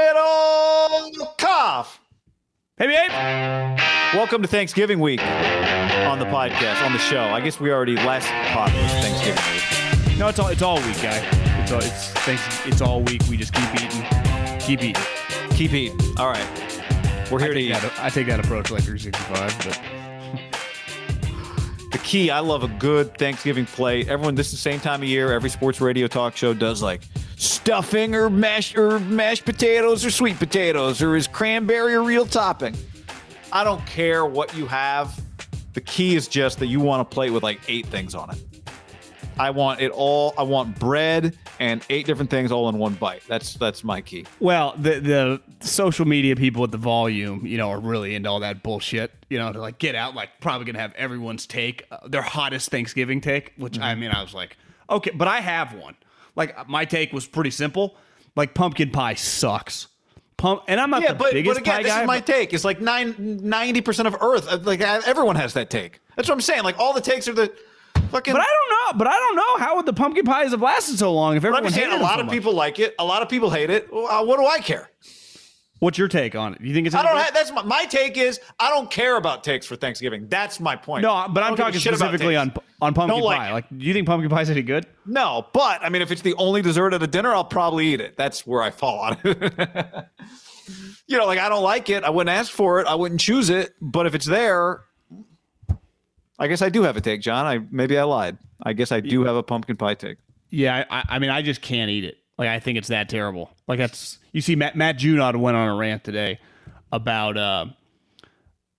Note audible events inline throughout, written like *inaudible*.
Middlekauff. Hey, babe. Welcome to Thanksgiving week on the podcast, on the show. I guess we already last pod was Thanksgiving week. No, it's all it's all week, guy. It's all it's thanks. It's all week. We just keep eating, keep eating. Keep eating. All right. We're here I to eat. that, I take that approach like 365, but The key, I love a good Thanksgiving plate. Everyone, this is the same time of year. Every sports radio talk show does like stuffing or mashed or mashed potatoes or sweet potatoes or is cranberry a real topping. I don't care what you have. The key is just that you want a plate with like eight things on it. I want it all. I want bread and eight different things all in one bite. That's that's my key. well, the the social media people with the volume, you know, are really into all that bullshit. You know, to like get out, like probably gonna have everyone's take, uh, their hottest Thanksgiving take. Which I Mm-hmm. mean, I was like, okay, but I have one. Like my take was pretty simple. Like pumpkin pie sucks. Pump, and I'm not Yeah, the but, biggest but again, pie this guy. is my take. It's like nine, 90% of Earth. uh, Like uh, everyone has that take. That's what I'm saying. Like all the takes are the fucking. But I don't know. But I don't know how would the pumpkin pies have lasted so long if everyone saying a lot so of much? people like it. A lot of people hate it. Uh, what do I care? What's your take on it? Do You think it's? I don't good? have. That's my, my take. Is I don't care about takes for Thanksgiving. That's my point. No, but I I'm don't give a talking specifically on takes. on pumpkin Don't like pie. it. Like, do you think pumpkin pie is any good? No, but I mean, if it's the only dessert at a dinner, I'll probably eat it. That's where I fall on it. *laughs* you know, like I don't like it. I wouldn't ask for it. I wouldn't choose it. But if it's there, I guess I do have a take, John. I maybe I lied. I guess I do have a pumpkin pie take. Yeah, I, I mean, I just can't eat it. Like, I think it's that terrible. Like, that's you see, Matt Matt Junod went on a rant today about uh,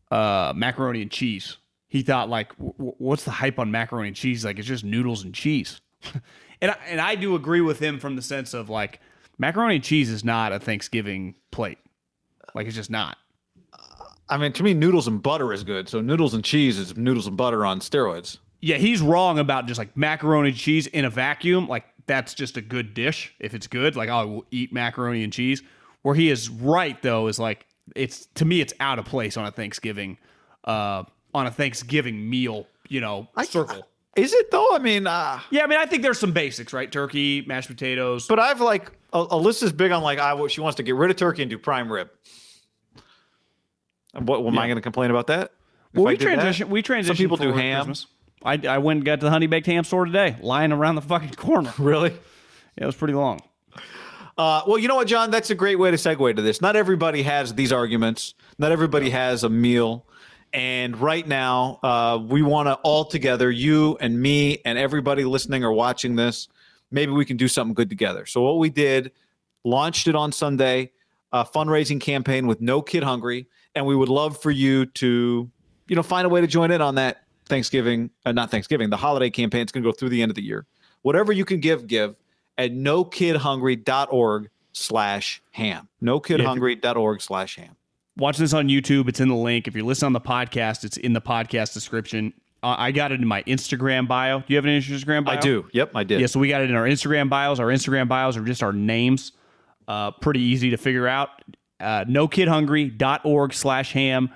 uh, macaroni and cheese. He thought like, w- what's the hype on macaroni and cheese? Like, it's just noodles and cheese. *laughs* and I, and I do agree with him from the sense of like, macaroni and cheese is not a Thanksgiving plate. Like, it's just not. I mean, to me, noodles and butter is good. So noodles and cheese is noodles and butter on steroids. Yeah, he's wrong about just like macaroni and cheese in a vacuum. Like that's just a good dish if it's good. Like I will eat macaroni and cheese. Where he is right though is like it's to me it's out of place on a Thanksgiving, uh, on a Thanksgiving meal. You know, I, circle. Is it though? I mean, uh, Yeah, I mean I think there's some basics, right? Turkey, mashed potatoes. but I've like Al- Alyssa's big on like I she wants to get rid of turkey and do prime rib. And what am I going to complain about that? Well, I we did that? transition. We transition. Some people do ham. Christmas. I, I went and got to the honey baked ham store today, lying around the fucking corner. *laughs* Really? Yeah, it was pretty long. Uh, well, you know what, John? That's a great way to segue to this. Not everybody has these arguments. Not everybody has a meal. And right now, uh, we want to all together, you and me and everybody listening or watching this, maybe we can do something good together. So what we did, launched it on Sunday, a fundraising campaign with No Kid Hungry, and we would love for you to, you know, find a way to join in on that Thanksgiving, uh, not Thanksgiving, the holiday campaign. It's going to go through the end of the year. Whatever you can give, give at nokidhungry.org slash ham. Nokidhungry.org slash ham. watch this on YouTube. It's in the link. If you're listening on the podcast, it's in the podcast description. Uh, I got it in my Instagram bio. Do you have an Instagram bio? I do. Yep, I did. Yeah, so we got it in our Instagram bios. Our Instagram bios are just our names. Uh, pretty easy to figure out. Uh, NoKidHungry.org slash ham.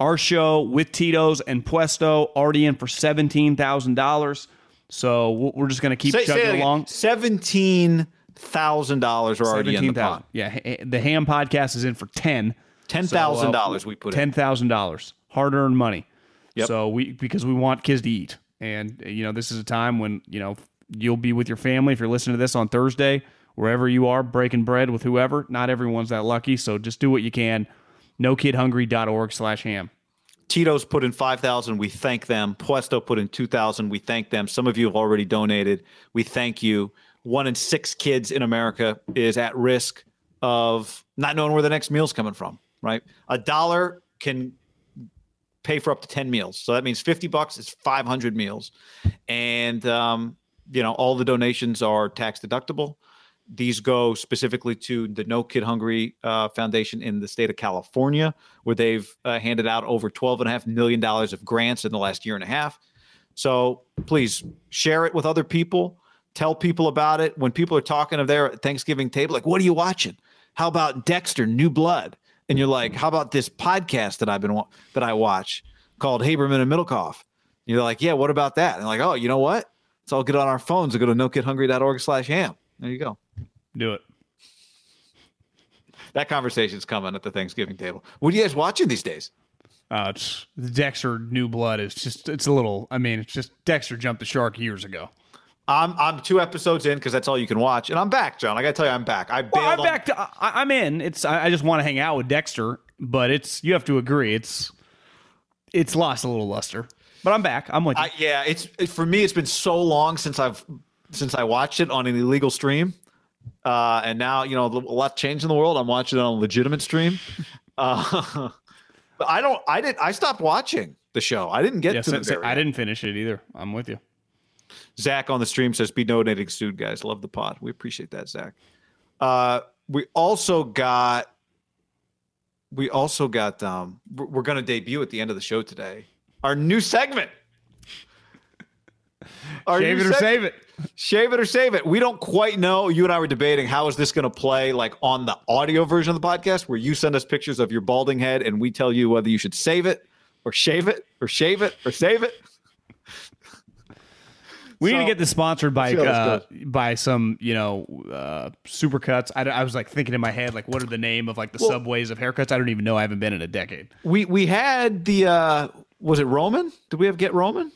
Our show with Tito's and Puesto already in for $17,000. So we're just going to keep Say, chugging say along. Seventeen thousand dollars are already in the pot. Yeah, the ham podcast is in for 10 Ten uh, thousand dollars we put ten thousand dollars, hard earned money. Yep. So we because we want kids to eat, and you know this is a time when you know you'll be with your family if you're listening to this on Thursday, wherever you are, breaking bread with whoever. Not everyone's that lucky, so just do what you can. NoKidHungry.org slash ham. Tito's put in 5,000. We thank them. Puesto put in 2,000. We thank them. Some of you have already donated. We thank you. One in six kids in America is at risk of not knowing where the next meal's coming from, right? A dollar can pay for up to 10 meals. So that means 50 bucks is 500 meals. And, um, you know, all the donations are tax deductible. These go specifically to the No Kid Hungry uh, Foundation in the state of California, where they've uh, handed out over $12.5 million of grants in the last year and a half. So please share it with other people. Tell people about it. When people are talking of their Thanksgiving table, like, what are you watching? How about Dexter, New Blood? And you're like, how about this podcast that I've been that I watch called Haberman and Middlekauff? And you're like, yeah, what about that? And like, oh, you know what? Let's all get on our phones and go to nokidhungry.org slash ham. There you go. Do it. That conversation's coming at the Thanksgiving table. What are you guys watching these days? Uh, it's Dexter New Blood is just it's a little. I mean, it's just Dexter jumped the shark years ago. I'm I'm two episodes in because that's all you can watch, and I'm back, John. I got to tell you, I'm back. I Well, I'm on- back. To, I, I'm in. It's. I, I just want to hang out with Dexter, but it's. You have to agree. It's. It's lost a little luster, but I'm back. I'm with you. I, yeah, it's it, for me. It's been so long since I've since I watched it on an illegal stream, uh, and now you know a lot changed in the world. I'm watching it on a legitimate stream. *laughs* Uh, but I don't. I didn't. I stopped watching the show. I didn't get Yeah, to so- so I didn't finish it either. I'm with you. Zach on the stream says, "Be donating soon, guys. Love the pod. We appreciate that, Zach." Uh, we also got, we also got. Um, we're, we're going to debut at the end of the show today. Our new segment. Our Shave it or seg- save it. Shave it or save it. We don't quite know. You and I were debating how is this going to play like on the audio version of the podcast where you send us pictures of your balding head and we tell you whether you should save it or shave it or shave it or save it. We need to get this sponsored by see how this uh, by some you know uh, supercuts. I, I was like thinking in my head like what are the name of like the subways of haircuts? I don't even know. I haven't been in a decade. We we had the uh was it Roman? Did we have get Roman?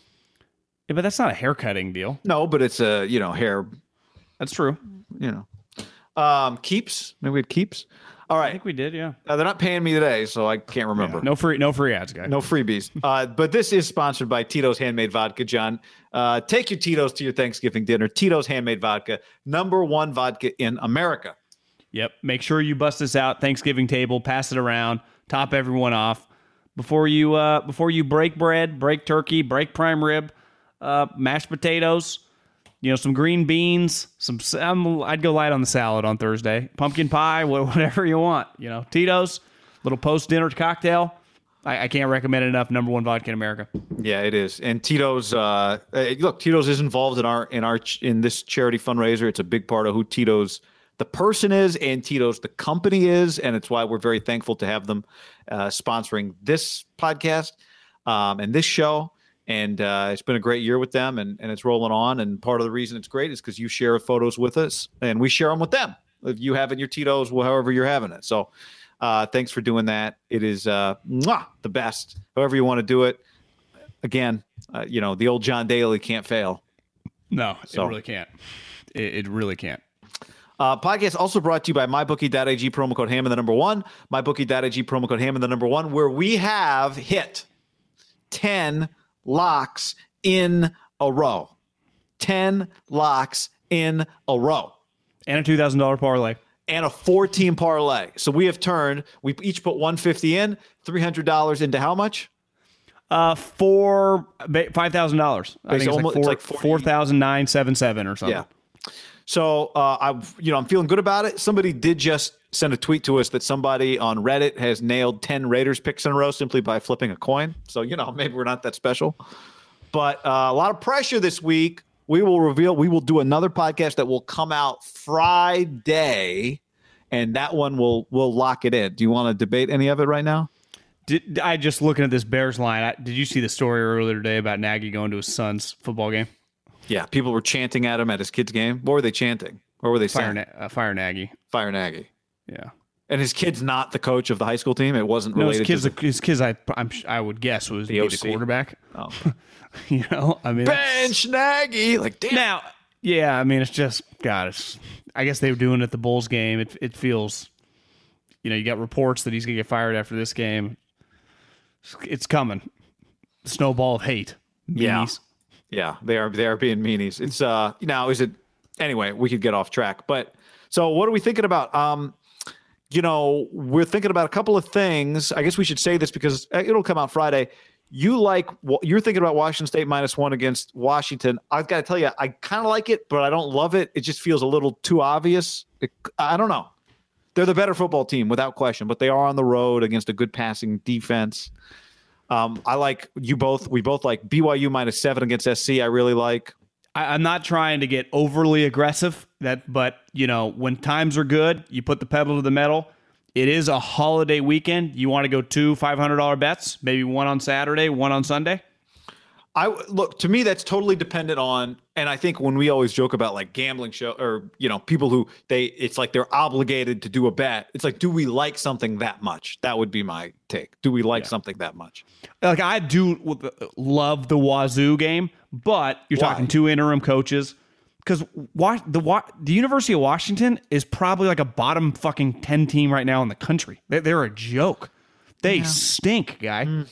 Yeah, but that's not a haircutting deal. No, but it's a you know hair, That's true. you know. Um, keeps maybe we had keeps. All right. I think we did. Yeah. uh, they're not paying me today, so I can't remember. No free no free ads, guys. No freebies. Uh, but this is sponsored by Tito's Handmade Vodka, John. Uh, take your Tito's to your Thanksgiving dinner. Tito's Handmade Vodka, number one vodka in America. Yep. Make sure you bust this out Thanksgiving table, pass it around, top everyone off before you uh before you break bread, break turkey, break prime rib, uh mashed potatoes, you know, some green beans, some um, I'd go light on the salad on Thursday. Pumpkin pie, *laughs* whatever you want, you know. Tito's, little post-dinner cocktail. I, I can't recommend it enough. Number one vodka in America. Yeah, it is. And Tito's, uh, look, Tito's is involved in our in our in this charity fundraiser. It's a big part of who Tito's the person is and Tito's the company is, and it's why we're very thankful to have them uh, sponsoring this podcast um, and this show. And uh, it's been a great year with them, and, and it's rolling on. And part of the reason it's great is because you share photos with us, and we share them with them. If you have it in your Tito's, well, however you're having it. So, uh, thanks for doing that. It is uh, mwah, the best. However you want to do it again, uh, you know, the old John Daly can't fail. No, So- it really can't. It, it really can't. Uh, podcast also brought to you by MyBookie.ag promo code Ham and the number one. MyBookie.ag promo code Ham and the number one, where we have hit 10 locks in a row. 10 locks in a row. And a two thousand dollar parlay. And a four team parlay. So we have turned, we each put 150 in, $300 into how much? Uh, four five thousand dollars. I think it's almost- like four like 40 four thousand nine seven seven or something. Yeah. So uh, I, you know, I'm feeling good about it. Somebody did just send a tweet to us that somebody on Reddit has nailed ten Raiders picks in a row simply by flipping a coin. So you know, *laughs* maybe we're not that special. But uh, a lot of pressure this week. We will reveal. We will do another podcast that will come out Friday, and that one will will lock it in. Do you want to debate any of it right now? Did I just looking at this Bears line? I, did you see the story earlier today about Nagy going to his son's football game? Yeah, people were chanting at him at his kid's game. What were they chanting? What were they Fire, saying? Na- uh, fire Nagy. Fire Nagy. Yeah. And his kid's not the coach of the high school team. It wasn't No, his kids. the, His kids. I I'm, I would guess was The the quarterback. oh. *laughs* You know. I mean. bench Nagy. Like damn. Now, yeah. I mean, it's just God. It's. I guess they were doing it at the Bulls game. It it feels. You know, you got reports that he's gonna get fired after this game. It's coming. Snowball of hate. Yeah. Yeah, they are they are being meanies. It's uh now is it anyway, we could get off track. But so what are we thinking about? Um you know, we're thinking about a couple of things. I guess we should say this because uh, it'll come out Friday. You like you're thinking about Washington State minus one against Washington. I've got to tell you, I kind of like it, but I don't love it. It just feels a little too obvious. It, I don't know. They're the better football team without question, but they are on the road against a good passing defense. Um, I like you both. We both like BYU minus seven against SC. I really like. I, am not trying to get overly aggressive. That, but you know, when times are good, you put the pedal to the metal. It is a holiday weekend. You want to go two five hundred dollar bets, maybe one on Saturday, one on Sunday. I look to me that's totally dependent on and I think when we always joke about like gambling show or you know people who they it's like they're obligated to do a bet. It's like do we like something that much? That would be my take. Do we like yeah. something that much? Like I do love the Wazoo game, but you're Why? talking two interim coaches because the the University of Washington is probably like a bottom fucking ten team right now in the country. They're, they're a joke. They yeah. stink, guy. Mm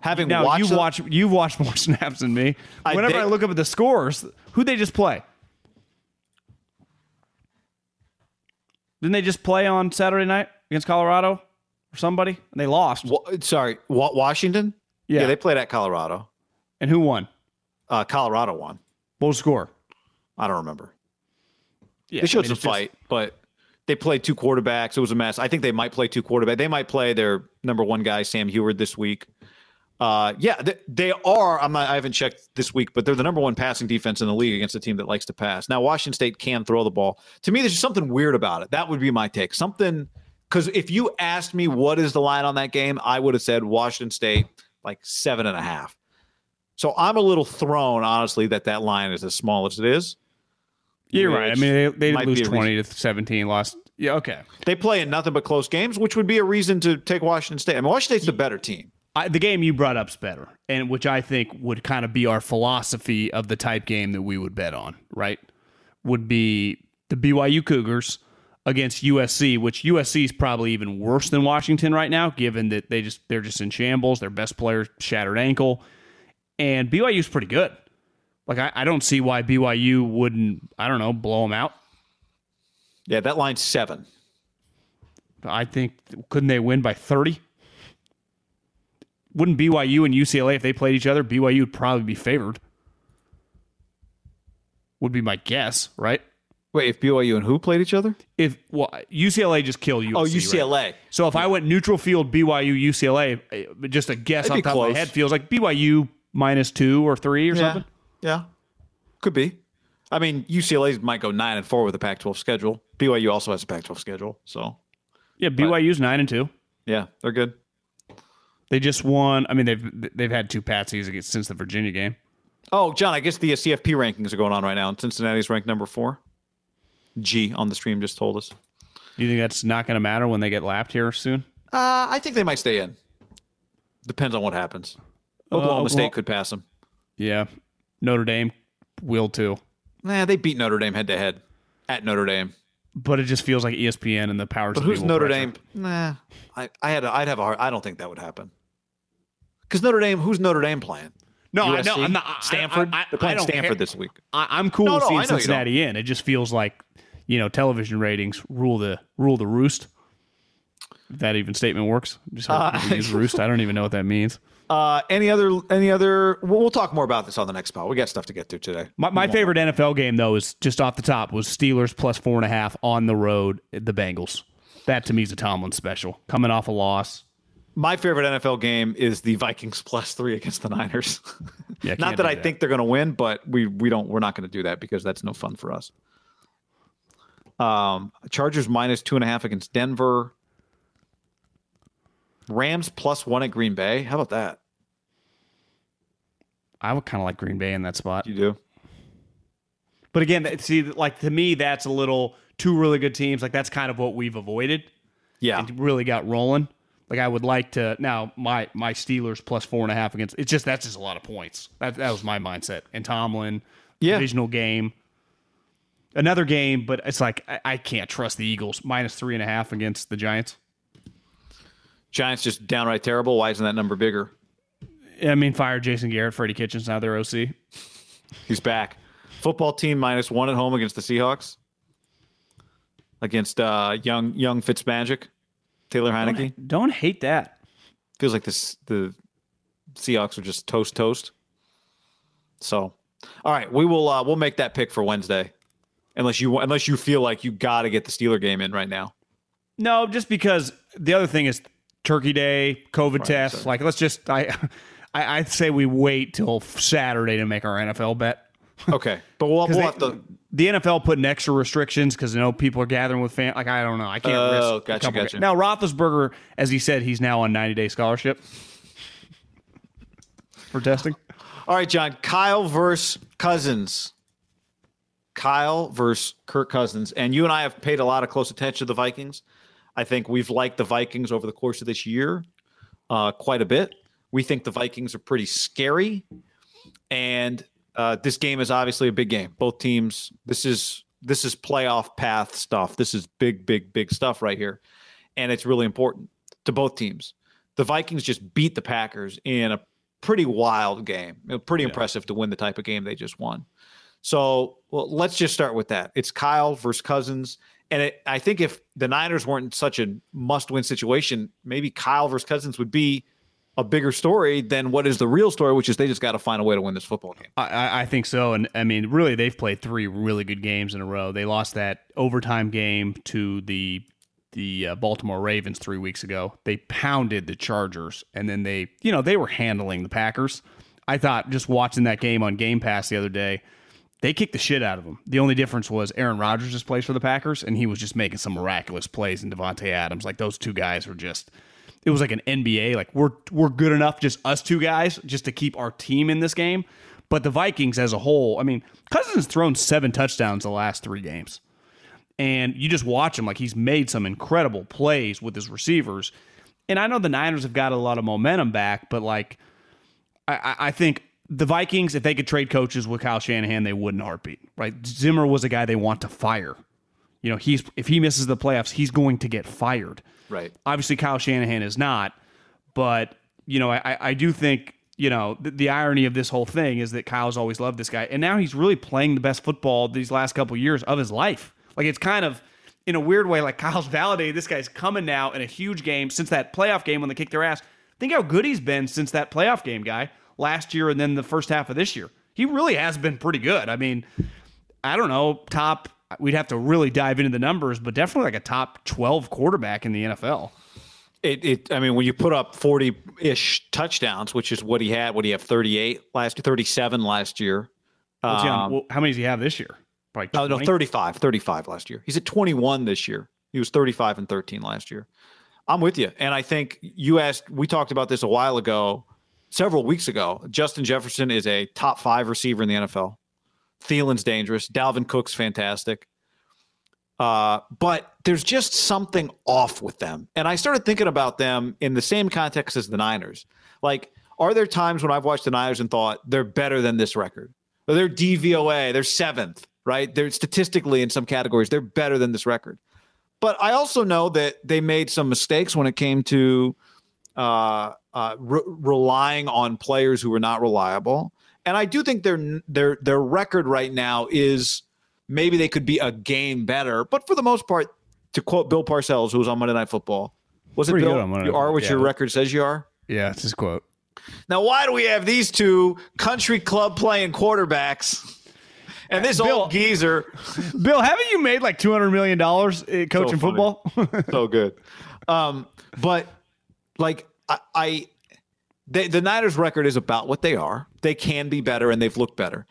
having now watched you them, watch you've watched more *laughs* snaps than me. Whenever I, they, I look up at the scores, who they just play? Didn't they just play on Saturday night against Colorado or somebody? And they lost. sorry, Washington. Yeah. yeah. they played at Colorado. And who won? Uh, Colorado won. What was the score? I don't remember. Yeah, they showed I mean, some fight, just, but they played two quarterbacks. It was a mess. I think they might play two quarterbacks. They might play their number one guy, Sam Huard, this week. Uh, yeah, they, they are. I'm not, I haven't checked this week, but they're the number one passing defense in the league against a team that likes to pass. Now, Washington State can throw the ball. To me, there's just something weird about it. That would be my take. Something because if you asked me what is the line on that game, I would have said Washington State like seven and a half. So I'm a little thrown, honestly, that that line is as small as it is. You're right. I mean, they, they lose 20 to 17, lost. Yeah, okay. They play in nothing but close games, which would be a reason to take Washington State. I mean, Washington State's the better team. I, the game you brought up's better, and which I think would kind of be our philosophy of the type game that we would bet on. Right, would be the BYU Cougars against USC, which USC is probably even worse than Washington right now, given that they just they're just in shambles. Their best player shattered ankle, and BYU's pretty good. Like I, I don't see why BYU wouldn't I don't know blow them out. Yeah, that line's seven. I think couldn't they win by thirty? Wouldn't BYU and UCLA if they played each other, BYU would probably be favored. Would be my guess, right? Wait, if BYU and who played each other? If well, UCLA just killed you. Oh, UCLA. Right? So if I went neutral field BYU UCLA, eh, just a guess That'd on top close. of my head feels like BYU minus two or three or yeah. something. Yeah, could be. I mean, UCLA might go nine and four with a Pac-12 schedule. BYU also has a Pac-12 schedule, so yeah, BYU's but, nine and two. Yeah, they're good. They just won. I mean, they've they've had two patsies since the Virginia game. Oh, John, I guess the CFP rankings are going on right now, and Cincinnati's ranked number four. G on the stream just told us. Do you think that's not going to matter when they get lapped here soon? Uh, I think they might stay in. Depends on what happens. Oklahoma uh, State could pass them. Yeah, Notre Dame will too. Nah, they beat Notre Dame head to head at Notre Dame. But it just feels like ESPN and the powers. But who's Notre pressure. Dame? Nah, I, I had, a, I'd have a hard. I don't think that would happen. Because Notre Dame, who's Notre Dame playing? No, USC? I know. I'm not. Stanford. I, I, They're playing Stanford care. this week. I, am cool no, with no, seeing Cincinnati in. It just feels like you know television ratings rule the rule the roost. If that even statement works. Just uh, use roost. I don't even know what that means. *laughs* Uh, any other? Any other? We'll, we'll, talk more about this on the next pod. We got stuff to get to today. My, my favorite NFL game though is just off the top was Steelers plus four and a half on the road. The Bengals. That to me is a Tomlin special. Coming off a loss my favorite NFL game is the Vikings plus three against the Niners. Yeah, *laughs* not that I that. think they're going to win, but we we don't we're not going to do that because that's no fun for us. Um, Chargers minus two and a half against Denver. Rams plus one at Green Bay. How about that? I would kind of like Green Bay in that spot. You do, but again, see, like to me, that's a little two really good teams. Like that's kind of what we've avoided. Yeah, and really got rolling. Like I would like to now my my Steelers plus four and a half against it's just that's just a lot of points. That that was my mindset. And Tomlin, yeah. divisional game. Another game, but it's like I, I can't trust the Eagles. Minus three and a half against the Giants. Giants just downright terrible. Why isn't that number bigger? I mean, fire Jason Garrett, Freddie Kitchens, now their OC. He's back. Football team minus one at home against the Seahawks. Against uh, young young Fitzmagic. Taylor Heinicke. Don't, don't hate that. Feels like this the Seahawks are just toast toast. So, all right, we will uh, we'll make that pick for Wednesday, unless you unless you feel like you got to get the Steeler game in right now. No, just because the other thing is Turkey Day, COVID right, test. Like, let's just I, *laughs* I I'd say we wait till Saturday to make our NFL bet. Okay, *laughs* but we'll, we'll they, have to. The NFL putting extra restrictions because you know people are gathering with fans. Like I don't know, I can't. Oh, risk gotcha, gotcha. Now Roethlisberger, as he said, he's now on 90 day scholarship for testing. All right, John. Kyle versus Cousins. Kyle versus Kirk Cousins, and you and I have paid a lot of close attention to the Vikings. I think we've liked the Vikings over the course of this year uh, quite a bit. We think the Vikings are pretty scary, and uh, this game is obviously a big game. Both teams. This is this is playoff path stuff. This is big, big, big stuff right here, and it's really important to both teams. The Vikings just beat the Packers in a pretty wild game. Pretty yeah. impressive to win the type of game they just won. So well, let's just start with that. It's Kyle versus Cousins. And it, I think if the Niners weren't in such a must win situation, maybe Kyle versus Cousins would be a bigger story than what is the real story, which is they just got to find a way to win this football game. I, I, think so. And I mean, really, they've played three really good games in a row. They lost that overtime game to the the uh, Baltimore Ravens three weeks ago. They pounded the Chargers, and then they, you know, they were handling the Packers. I thought just watching that game on Game Pass the other day, they kicked the shit out of them. The only difference was Aaron Rodgers just plays for the Packers, and he was just making some miraculous plays. And Davante Adams, like those two guys, were just. It was like an NBA. Like we're we're good enough, just us two guys, just to keep our team in this game. But the Vikings as a whole, I mean, Cousins has thrown seven touchdowns the last three games and you just watch him like he's made some incredible plays with his receivers. And I know the Niners have got a lot of momentum back, but like I, I think the Vikings, if they could trade coaches with Kyle Shanahan, they wouldn't heartbeat. Right? Zimmer was a guy they want to fire. You know, he's if he misses the playoffs, he's going to get fired. Right. Obviously, Kyle Shanahan is not, but you know, I, I do think you know the, the, irony of this whole thing is that Kyle's always loved this guy, and now he's really playing the best football these last couple years of his life. Like it's kind of in a weird way, like *laughs* Kyle's validated. This guy's coming now in a huge game since that playoff game when they kicked their ass. Think how good he's been since that playoff game, guy, last year and then the first half of this year. He really has been pretty good. I mean, I don't know, top. We'd have to really dive into the numbers, but definitely like a top twelve quarterback in the NFL. It, it, I mean, when you put up 40 ish touchdowns, which is what he had, what he have 38 last year, 37 last year. Um, well, how many does he have this year? Probably no, no, 35, 35 last year. He's at 21 this year. He was 35 and 13 last year. I'm with you. And I think you asked, we talked about this a while ago, several weeks ago. Justin Jefferson is a top five receiver in the NFL. Thielen's dangerous. Dalvin Cook's fantastic. Uh, but there's just something off with them. And I started thinking about them in the same context as the Niners. Like, are there times when I've watched the Niners and thought they're better than this record? Or they're DVOA, they're seventh right? They're statistically in some categories, they're better than this record. But I also know that they made some mistakes when it came to uh, uh, re- relying on players who were not reliable. And I do think their their their record right now is maybe they could be a game better, but for the most part, to quote Bill Parcells, who was on Monday Night Football, was it Bill? You are what yeah. your record says you are. Yeah, it's his quote. Now, why do we have these two country club playing quarterbacks? And this Bill, old geezer, Bill, haven't you made like two hundred million dollars coaching so football? *laughs* so good. Um, but like I, I they, the Niners' record is about what they are. They can be better, and they've looked better.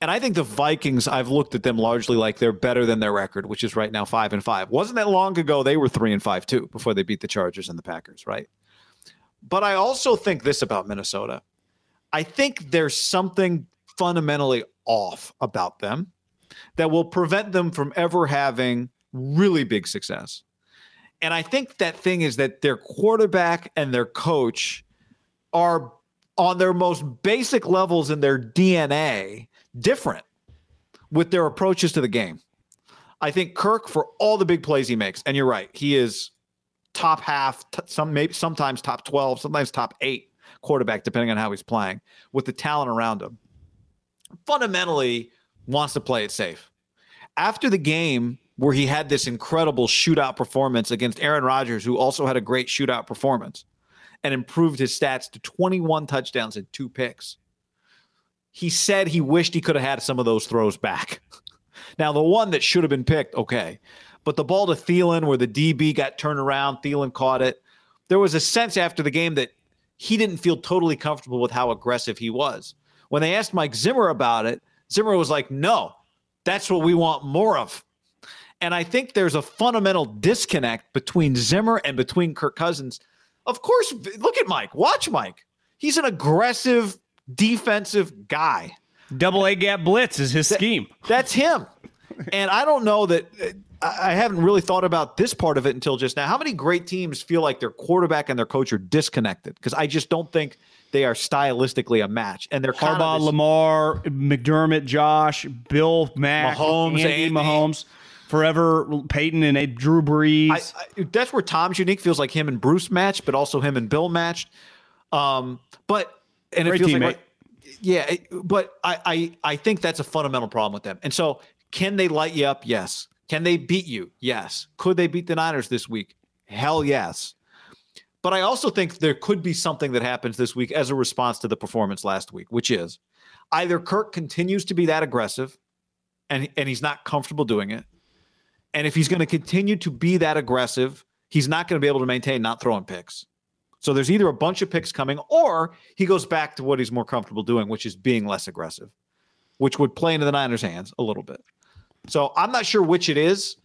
And I think the Vikings, I've looked at them largely like they're better than their record, which is right now five and five. Wasn't that long ago they were three and five too before they beat the Chargers and the Packers, right? But I also think this about Minnesota. I think there's something fundamentally off about them that will prevent them from ever having really big success. And I think that thing is that their quarterback and their coach are on their most basic levels in their DNA different with their approaches to the game. I think Kirk for all the big plays he makes, and you're right, he is top half, t- some maybe sometimes top 12, sometimes top 8 quarterback depending on how he's playing with the talent around him fundamentally wants to play it safe. After the game where he had this incredible shootout performance against Aaron Rodgers, who also had a great shootout performance, and improved his stats to 21 touchdowns and two picks. He said he wished he could have had some of those throws back. *laughs* now, the one that should have been picked, okay. But the ball to Thielen, where the DB got turned around, Thielen caught it. There was a sense after the game that he didn't feel totally comfortable with how aggressive he was. When they asked Mike Zimmer about it, Zimmer was like, no, that's what we want more of. And I think there's a fundamental disconnect between Zimmer and between Kirk Cousins. Of course, look at Mike. Watch Mike. He's an aggressive defensive guy. Double A gap blitz is his scheme. That's him. and I don't know that uh, I haven't really thought about this part of it until just now. How many great teams feel like their quarterback and their coach are disconnected? Because I just don't think they are stylistically a match. And they're Harbaugh, kind of this, Lamar, McDermott, Josh, Bill, Mac, Mahomes, Andy, Andy. Mahomes, forever Peyton and Drew Brees. I, I, that's where Tom's unique feels like him and Bruce matched, but also him and Bill matched. Um, but and Great it feels teammate. like yeah, but I, I I think that's a fundamental problem with them. And so, can they light you up? Yes. Can they beat you? Yes. Could they beat the Niners this week? Hell yes. But I also think there could be something that happens this week as a response to the performance last week, which is either Kirk continues to be that aggressive and, and he's not comfortable doing it. And if he's going to continue to be that aggressive, he's not going to be able to maintain not throwing picks. So there's either a bunch of picks coming or he goes back to what he's more comfortable doing, which is being less aggressive, which would play into the Niners' hands a little bit. So I'm not sure which it is,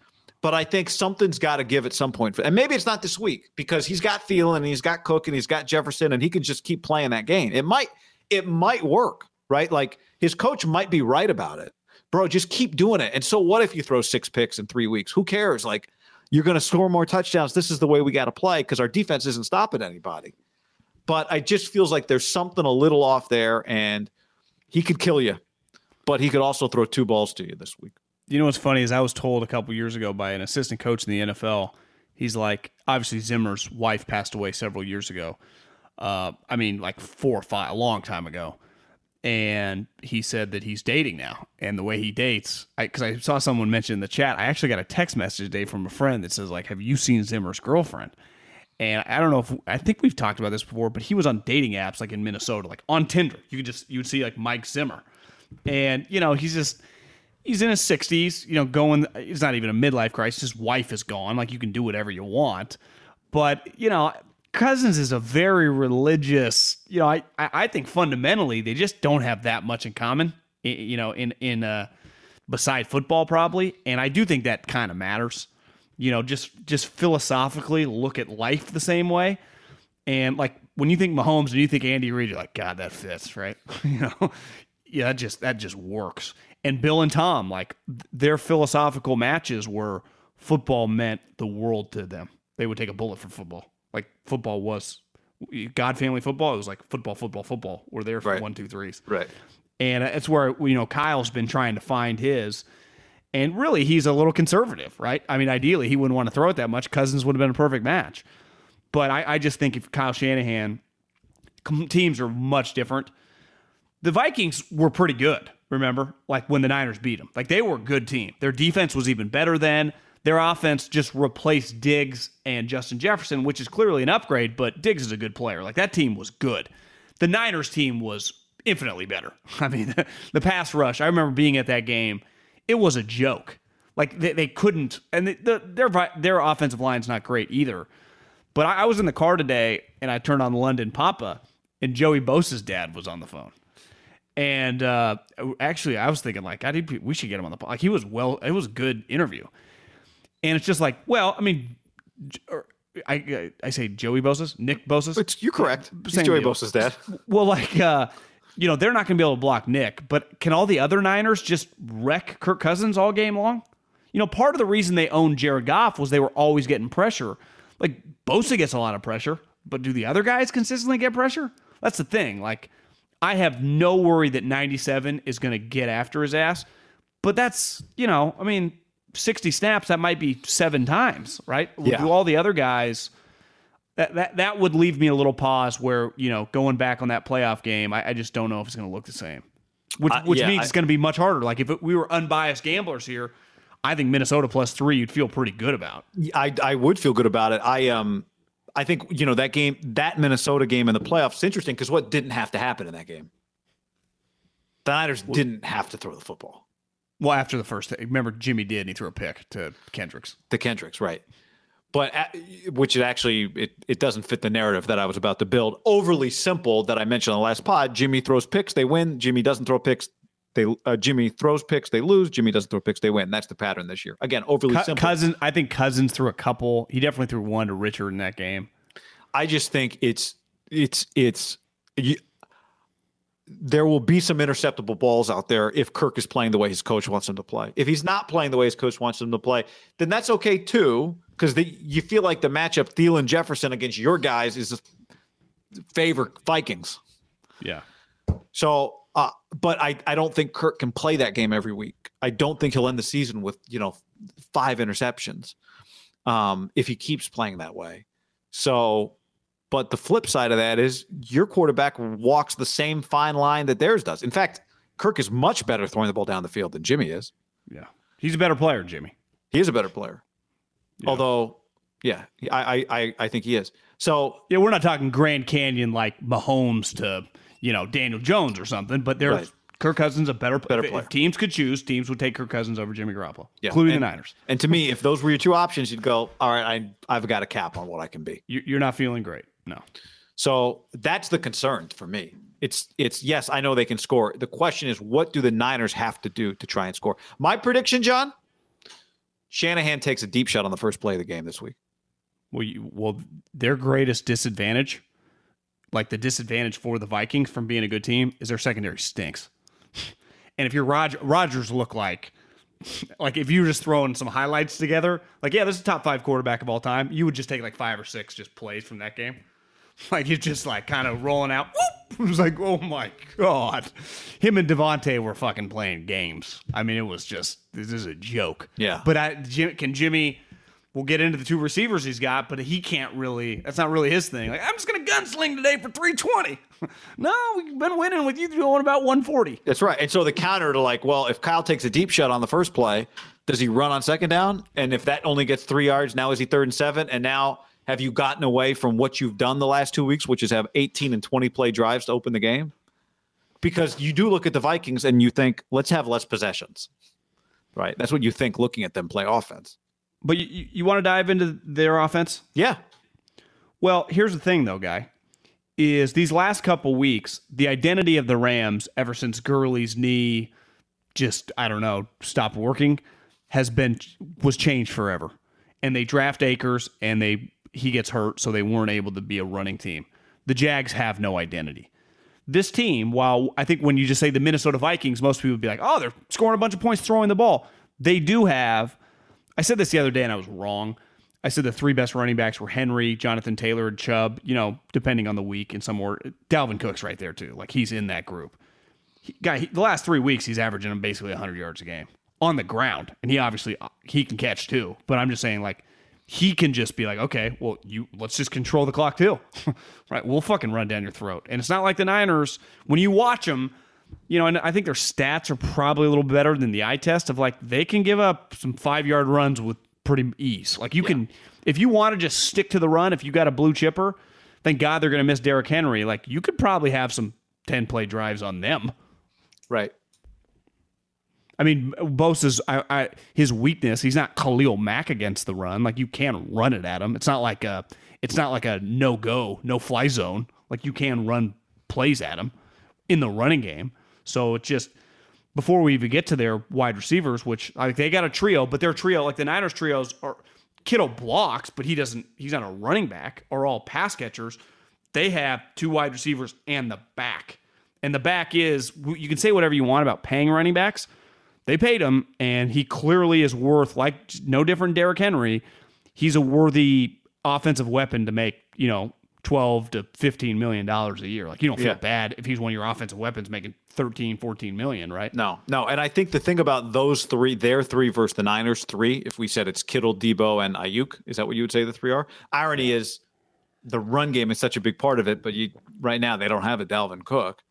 but I think something's got to give at some point. And maybe it's not this week because he's got Thielen and he's got Cook and he's got Jefferson and he can just keep playing that game. It might it might work, right? Like his coach might be right about it. Bro, just keep doing it. And so what if you throw six picks in 3 weeks? Who cares? Like you're going to score more touchdowns. This is the way we got to play because our defense isn't stopping anybody. But I just feels like there's something a little off there and he could kill you. But he could also throw two balls to you this week. You know what's funny is I was told a couple years ago by an assistant coach in the NFL. He's like, obviously Zimmer's wife passed away several years ago. Uh, I mean, like four or five, a long time ago. And he said that he's dating now, and the way he dates, because I, saw someone mention in the chat, I actually got a text message today from a friend that says like, "Have you seen Zimmer's girlfriend?" And I don't know if I think we've talked about this before, but he was on dating apps like in Minnesota, like on Tinder. You could just you would see like Mike Zimmer, and you know he's just he's in his 60s, you know, going, it's not even a midlife crisis. His wife is gone. Like, you can do whatever you want. But, you know, Cousins is a very religious, you know, I, I think fundamentally they just don't have that much in common, you know, in, in, uh, beside football probably. And I do think that kind of matters, you know, just, just philosophically look at life the same way. And like when you think Mahomes and you think Andy Reid, you're like, God, that fits, right? *laughs* you know, yeah, that just that just works. And Bill and Tom, like their philosophical matches were football meant the world to them. They would take a bullet for football. Like football was God family football. It was like football, football, football. We're there for Right. one, two, threes. Right. And it's where you know Kyle's been trying to find his. And really, he's a little conservative, right? I mean, ideally, he wouldn't want to throw it that much. Cousins would have been a perfect match. But I, I just think if Kyle Shanahan, teams are much different. The Vikings were pretty good, remember? Like when the Niners beat them. Like they were a good team. Their defense was even better then. Their offense just replaced Diggs and Justin Jefferson, which is clearly an upgrade, but Diggs is a good player. Like that team was good. The Niners team was infinitely better. *laughs* I mean, *laughs* the, pass rush, I remember being at that game, it was a joke. Like they, they couldn't, and the, the, their their offensive line's not great either. But I, I was in the car today and I turned on London Papa, and Joey Bosa's dad was on the phone. And uh, actually, I was thinking like, I did, we should get him on the. Like he was well, it was a good interview. And it's just like, well, I mean, I I say Joey Bosa's, Nick Bosa's. It's, you're correct. He's Joey deal. Bosa's dad. *laughs* Well, like, uh, you know, they're not going to be able to block Nick, but can all the other Niners just wreck Kirk Cousins all game long? You know, part of the reason they owned Jared Goff was they were always getting pressure. Like, Bosa gets a lot of pressure, but do the other guys consistently get pressure? That's the thing. Like, I have no worry that 97 is going to get after his ass, but that's, you know, I mean, 60 snaps, that might be seven times, right? Yeah. Do all the other guys that, that that would leave me a little pause where you know going back on that playoff game I, I just don't know if it's going to look the same which Uh, which yeah, means I- it's going to be much harder like if it, we were unbiased gamblers here I think Minnesota plus three you'd feel pretty good about I I would feel good about it. I um I think you know that game, that Minnesota game in the playoffs is interesting because what didn't have to happen in that game? The Niners didn't have to throw the football. Well, after the first, remember Jimmy did, and he threw a pick to Kendricks. The Kendricks, right? But which it actually it, it doesn't fit the narrative that I was about to build. Overly simple that I mentioned on the last pod. Jimmy throws picks, they win. Jimmy doesn't throw picks, they uh, Jimmy throws picks, they lose. Jimmy doesn't throw picks, they win. That's the pattern this year. Again, overly Co- simple. Cousins, I think Cousins threw a couple. He definitely threw one to Richard in that game. I just think it's it's it's. There will be some interceptable balls out there if Kirk is playing the way his coach wants him to play. If he's not playing the way his coach wants him to play, then that's okay too, because you feel like the matchup Thielen Jefferson against your guys is favor Vikings. Yeah. So, uh, but I I don't think Kirk can play that game every week. I don't think he'll end the season with you know five interceptions um, if he keeps playing that way. So but the flip side of that is your quarterback walks the same fine line that theirs does. In fact, Kirk is much better throwing the ball down the field than Jimmy is. Yeah. He's a better player, Jimmy. He is a better player. Yeah. Although, yeah, I, I I think he is. So yeah, we're not talking Grand Canyon like Mahomes to you know Daniel Jones or something, but there's right. Kirk Cousins a better, better player. If teams could choose, teams would take Kirk Cousins over Jimmy Garoppolo, yeah. including and, the Niners. And to me, if those were your two options, you'd go, all right, I I've got a cap on what I can be. You're not feeling great. No. So that's the concern for me. It's it's yes, I know they can score. The question is, what do the Niners have to do to try and score? My prediction, John, Shanahan takes a deep shot on the first play of the game this week. Well, you, well, their greatest disadvantage, like the disadvantage for the Vikings from being a good team, is their secondary stinks. and if you're Roger, Rodgers look like, like if you were just throwing some highlights together, like yeah, this is top five quarterback of all time, you would just take like five or six just plays from that game. *laughs* Like he's just like kind of rolling out. Whoop! *laughs* It was like, oh my god, him and Davante were fucking playing games. I mean, it was just this is a joke. Yeah. But I can Jimmy. We'll get into the two receivers he's got, but he can't really. That's not really his thing. Like I'm just gonna gunsling today for 320. *laughs* no, we've been winning with you doing about 140. That's right. And so the counter to like, well, if Kyle takes a deep shot on the first play, does he run on second down? And if that only gets three yards, now is he third and seven? And now have you gotten away from what you've done the last two weeks, which is have 18 and 20 play drives to open the game? Because you do look at the Vikings and you think, let's have less possessions, right? That's what you think looking at them play offense. But you, you want to dive into their offense? Yeah. Well, here's the thing, though, guy, is these last couple weeks, the identity of the Rams, ever since Gurley's knee just, I don't know, stopped working, has been was changed forever. And they draft Akers and they he gets hurt, so they weren't able to be a running team. The Jags have no identity. This team, while I think when you just say the Minnesota Vikings, most people would be like, oh, they're scoring a bunch of points throwing the ball. They do have, I said this the other day and I was wrong. I said the three best running backs were Henry, Jonathan Taylor, and Chubb, you know, depending on the week and some more. Dalvin Cook's right there too. Like he's in that group. He, guy, he, the last three weeks, he's averaging basically 100 yards a game on the ground. And he obviously, uh, he can catch too. But I'm just saying, like, he can just be like, okay, well, you let's just control the clock too, *laughs* right? We'll fucking run down your throat. And it's not like the Niners when you watch them, you know, and I think their stats are probably a little better than the eye test of like they can give up some five yard runs with pretty ease. Like you yeah. can, if you want to just stick to the run, if you got a blue chipper, thank God they're going to miss Derrick Henry. Like you could probably have some ten play drives on them, right? I mean, Bosa's I, I, his weakness. He's not Khalil Mack against the run. Like you can run it at him. It's not like a it's not like a no go, no fly zone. Like you can run plays at him in the running game. So it's just before we even get to their wide receivers, which like they got a trio, but their trio, like the Niners trios, are Kittle blocks, but he doesn't. He's not a running back. Are all pass catchers. They have two wide receivers and the back. And the back is you can say whatever you want about paying running backs they paid him, and he clearly is worth like no different Derrick Henry. He's a worthy offensive weapon to make you know twelve to fifteen million dollars a year. Like you don't feel yeah. bad if he's one of your offensive weapons making 13, 14 million, right? No, no. And I think the thing about those three, their three versus the Niners three, if we said it's Kittle, Deebo, and Aiyuk, is that what you would say the three are? Irony is the run game is such a big part of it, but you right now they don't have a Dalvin Cook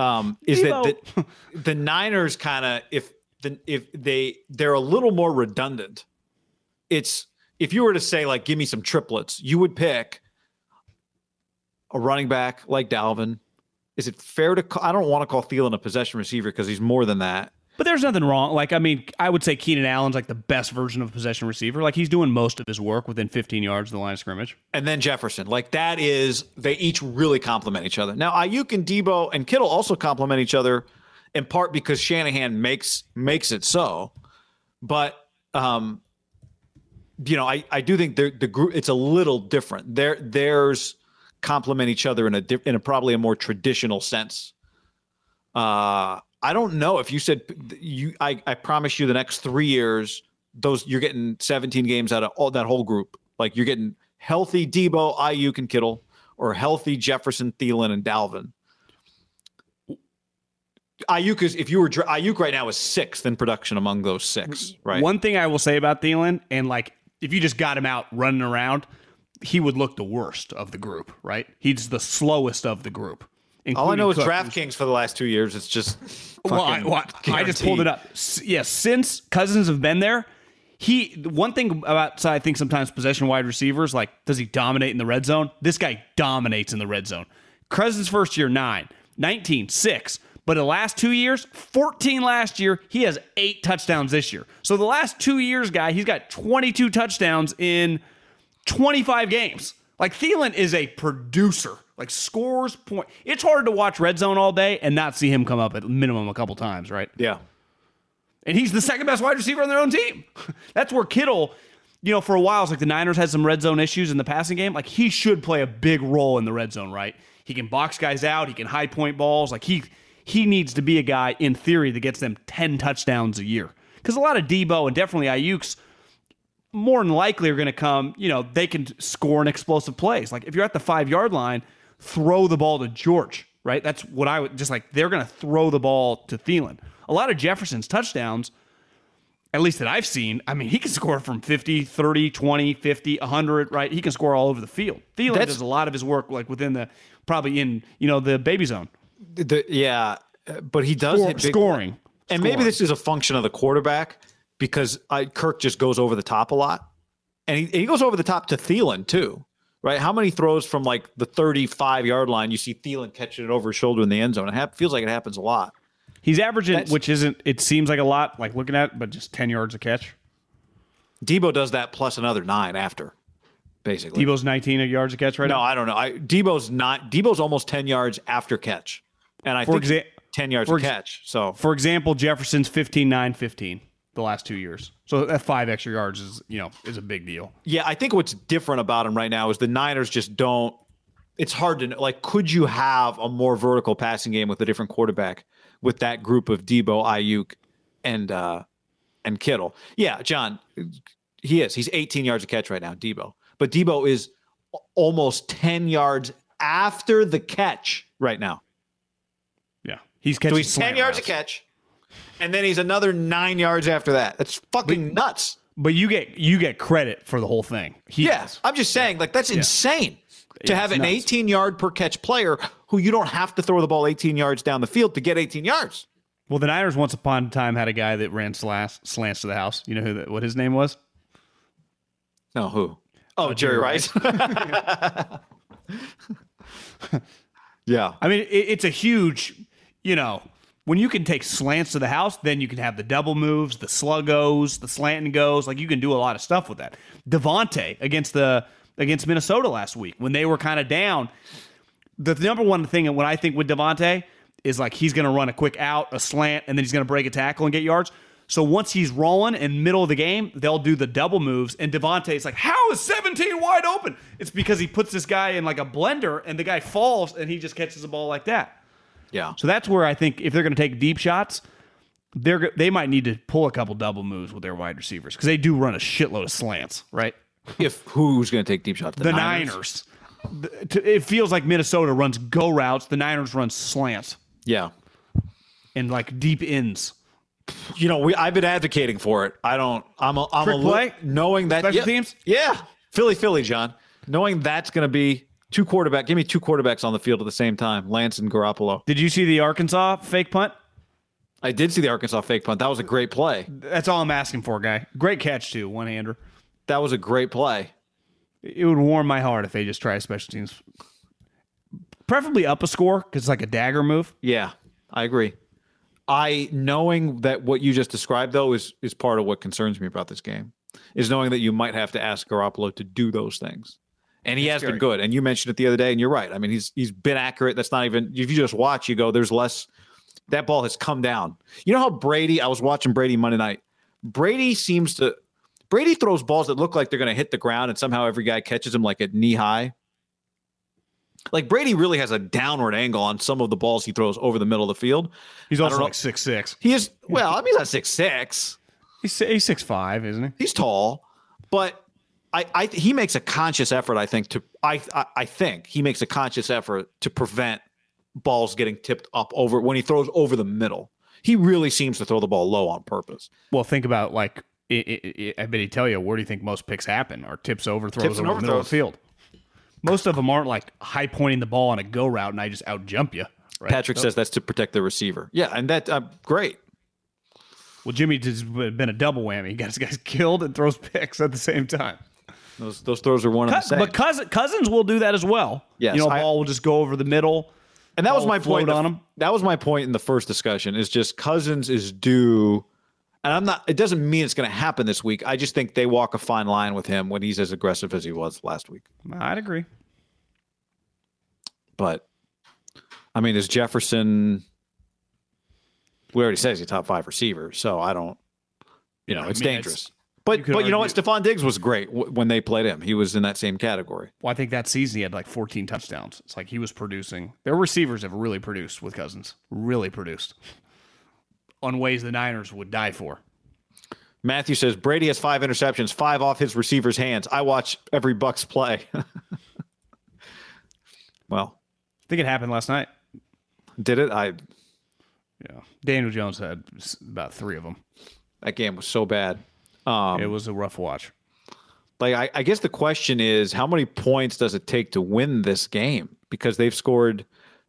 um, is that the, the Niners kind of if the if they they're a little more redundant. It's if you were to say like, give me some triplets, you would pick a running back like Dalvin. Is it fair to? Call, I don't want to call Thielen a possession receiver because he's more than that. But there's nothing wrong. Like, I mean, I would say Keenan Allen's like the best version of a possession receiver. Like, he's doing most of his work within 15 yards of the line of scrimmage. And then Jefferson, like that is they each really complement each other. Now Aiyuk and Deebo and Kittle also complement each other in part because Shanahan makes makes it so. But um, you know, I I do think the group it's a little different. There there's complement each other in a in a probably a more traditional sense. Uh I don't know if you said you. I, I promise you, the next three years, those you're getting 17 games out of all that whole group. Like you're getting healthy Deebo, Aiyuk, and Kittle, or healthy Jefferson, Thielen, and Dalvin. Aiyuk is if you were Aiyuk right now is sixth in production among those six. Right. One thing I will say about Thielen, and like if you just got him out running around, he would look the worst of the group. Right. He's the slowest of the group. All I know is DraftKings for the last two years. It's just well, I, well, I just pulled it up. Yes, yeah, since Cousins have been there, he one thing about I think sometimes possession wide receivers like does he dominate in the red zone? This guy dominates in the red zone. Cousins first year 9, 19, 6. But the last two years, 14 last year, he has eight touchdowns this year. So the last two years, guy, he's got 22 touchdowns in 25 games. Like Thielen is a producer like scores point. It's hard to watch red zone all day and not see him come up at minimum a couple times, right? Yeah. And he's the second best wide receiver on their own team. *laughs* That's where Kittle, you know, for a while, it's like the Niners had some red zone issues in the passing game. Like he should play a big role in the red zone, right? He can box guys out. He can high point balls. Like he he needs to be a guy in theory that gets them ten touchdowns a year. Because a lot of Deebo and definitely Aiyuk's more than likely are going to come. You know, they can score in explosive plays. Like if you're at the five yard line throw the ball to George, right? That's what I would just like. They're going to throw the ball to Thielen. A lot of Jefferson's touchdowns, at least that I've seen, I mean, he can score from 50, 30, 20, 50, 100, right? He can score all over the field. Thielen That's, does a lot of his work like within the, probably in, you know, the baby zone. The, yeah, but he does Score, hit big, scoring. And maybe this is a function of the quarterback because I, Kirk just goes over the top a lot. And he, he goes over the top to Thielen too right? How many throws from like the 35 yard line you see Thielen catching it over his shoulder in the end zone? It ha- feels like it happens a lot. He's averaging, That's, which isn't, it seems like a lot, like looking at, it, but just 10 yards a catch. Deebo does that plus another nine after, basically. Deebo's 19 yards a catch right no, now? No, I don't know. I, Deebo's not, Deebo's almost 10 yards after catch. And I for think exa- 10 yards for a catch. So, for example, Jefferson's 15 9 15 the last two years. So that five extra yards is you know is a big deal. Yeah, I think what's different about him right now is the Niners just don't. It's hard to like. Could you have a more vertical passing game with a different quarterback with that group of Deebo, Aiyuk, and uh and Kittle? Yeah, John, he is. He's 18 yards a catch right now, Deebo. But Deebo is almost 10 yards after the catch right now. Yeah, he's catching. So he's 10 yards a catch and then he's another nine yards after that. That's fucking but, nuts. But you get you get credit for the whole thing. He yeah, does. I'm just saying, like that's yeah. insane to yeah, have an nuts. 18 yard per catch player who you don't have to throw the ball 18 yards down the field to get 18 yards. Well, the Niners once upon a time had a guy that ran slants, slants to the house. You know who the, what his name was? No, who? Oh, uh, Jerry, Jerry Rice. *laughs* *laughs* yeah. I mean, it, it's a huge, you know, when you can take slants to the house, then you can have the double moves, the sluggos, the slant and goes. Like you can do a lot of stuff with that. Davante against the against Minnesota last week when they were kind of down. The number one thing and what I think with Davante is like he's going to run a quick out, a slant, and then he's going to break a tackle and get yards. So once he's rolling in middle of the game, they'll do the double moves. And Davante is like, how is 17 wide open? It's because he puts this guy in like a blender and the guy falls and he just catches the ball like that. Yeah. So that's where I think if they're going to take deep shots, they're they might need to pull a couple double moves with their wide receivers because they do run a shitload of slants, right? If who's going to take deep shots? The, the Niners. Niners. It feels like Minnesota runs go routes. The Niners run slants. Yeah. And like deep ins. You know, we I've been advocating for it. I don't. I'm a. I'm Trick a play. Knowing that special yeah, teams. Yeah. Philly, Philly, John. Knowing that's going to be two quarterback. Give me two quarterbacks on the field at the same time, Lance and Garoppolo. Did you see the Arkansas fake punt? I did see the Arkansas fake punt. That was a great play. That's all I'm asking for, guy. Great catch too, one hander. That was a great play. It would warm my heart if they just try special teams. Preferably up a score because it's like a dagger move. Yeah, I agree. I knowing that what you just described though is is part of what concerns me about this game is knowing that you might have to ask Garoppolo to do those things. And he has scary. been good. And you mentioned it the other day, and you're right. I mean, he's he's been accurate. That's not even if you just watch, you go, there's less that ball has come down. You know how Brady, I was watching Brady Monday night. Brady seems to Brady throws balls that look like they're gonna hit the ground, and somehow every guy catches them like at knee high. Like Brady really has a downward angle on some of the balls he throws over the middle of the field. He's also like six six. He is well, I mean he's not six six. He's he's six five, isn't he? He's tall, but I, I he makes a conscious effort. I think to I, I I think he makes a conscious effort to prevent balls getting tipped up over when he throws over the middle. He really seems to throw the ball low on purpose. Well, think about like i i I bet he tell you where do you think most picks happen? Or tips over throws Tips over the middle of overthrows. the field. Most of them aren't like high pointing the ball on a go route, and I just out jump you. Right? Patrick says that's to protect the receiver. Yeah, and that uh, great. Well, Jimmy has been a double whammy. He got his guys *laughs* killed and throws picks at the same time. Those those throws are one and the same. but Cousins, Cousins will do that as well. Yes, you know, I- ball will just go over the middle. And that was my point on him. That was my point in the first discussion. Is just Cousins is due, and I'm not. It doesn't mean it's going to happen this week. I just think they walk a fine line with him when he's as aggressive as he was last week. I'd agree. But I mean, is Jefferson? We already said he's a top five receiver, so I don't. You know, I it's mean, dangerous. you but could but you know what? Stefon Diggs was great w- when they played him. He was in that same category. Well, I think that season he had like 14 touchdowns. It's like he was producing. Their receivers have really produced with Cousins. Really produced on ways the Niners would die for. Matthew says Brady has five interceptions, five off his receivers' hands. I watch every Bucks play. *laughs* well, I think it happened last night. did it? I Yeah, Daniel Jones had about three of them. that game was so bad. Um, it was a rough watch. like I, I guess the question is how many points does it take to win this game? Because they've scored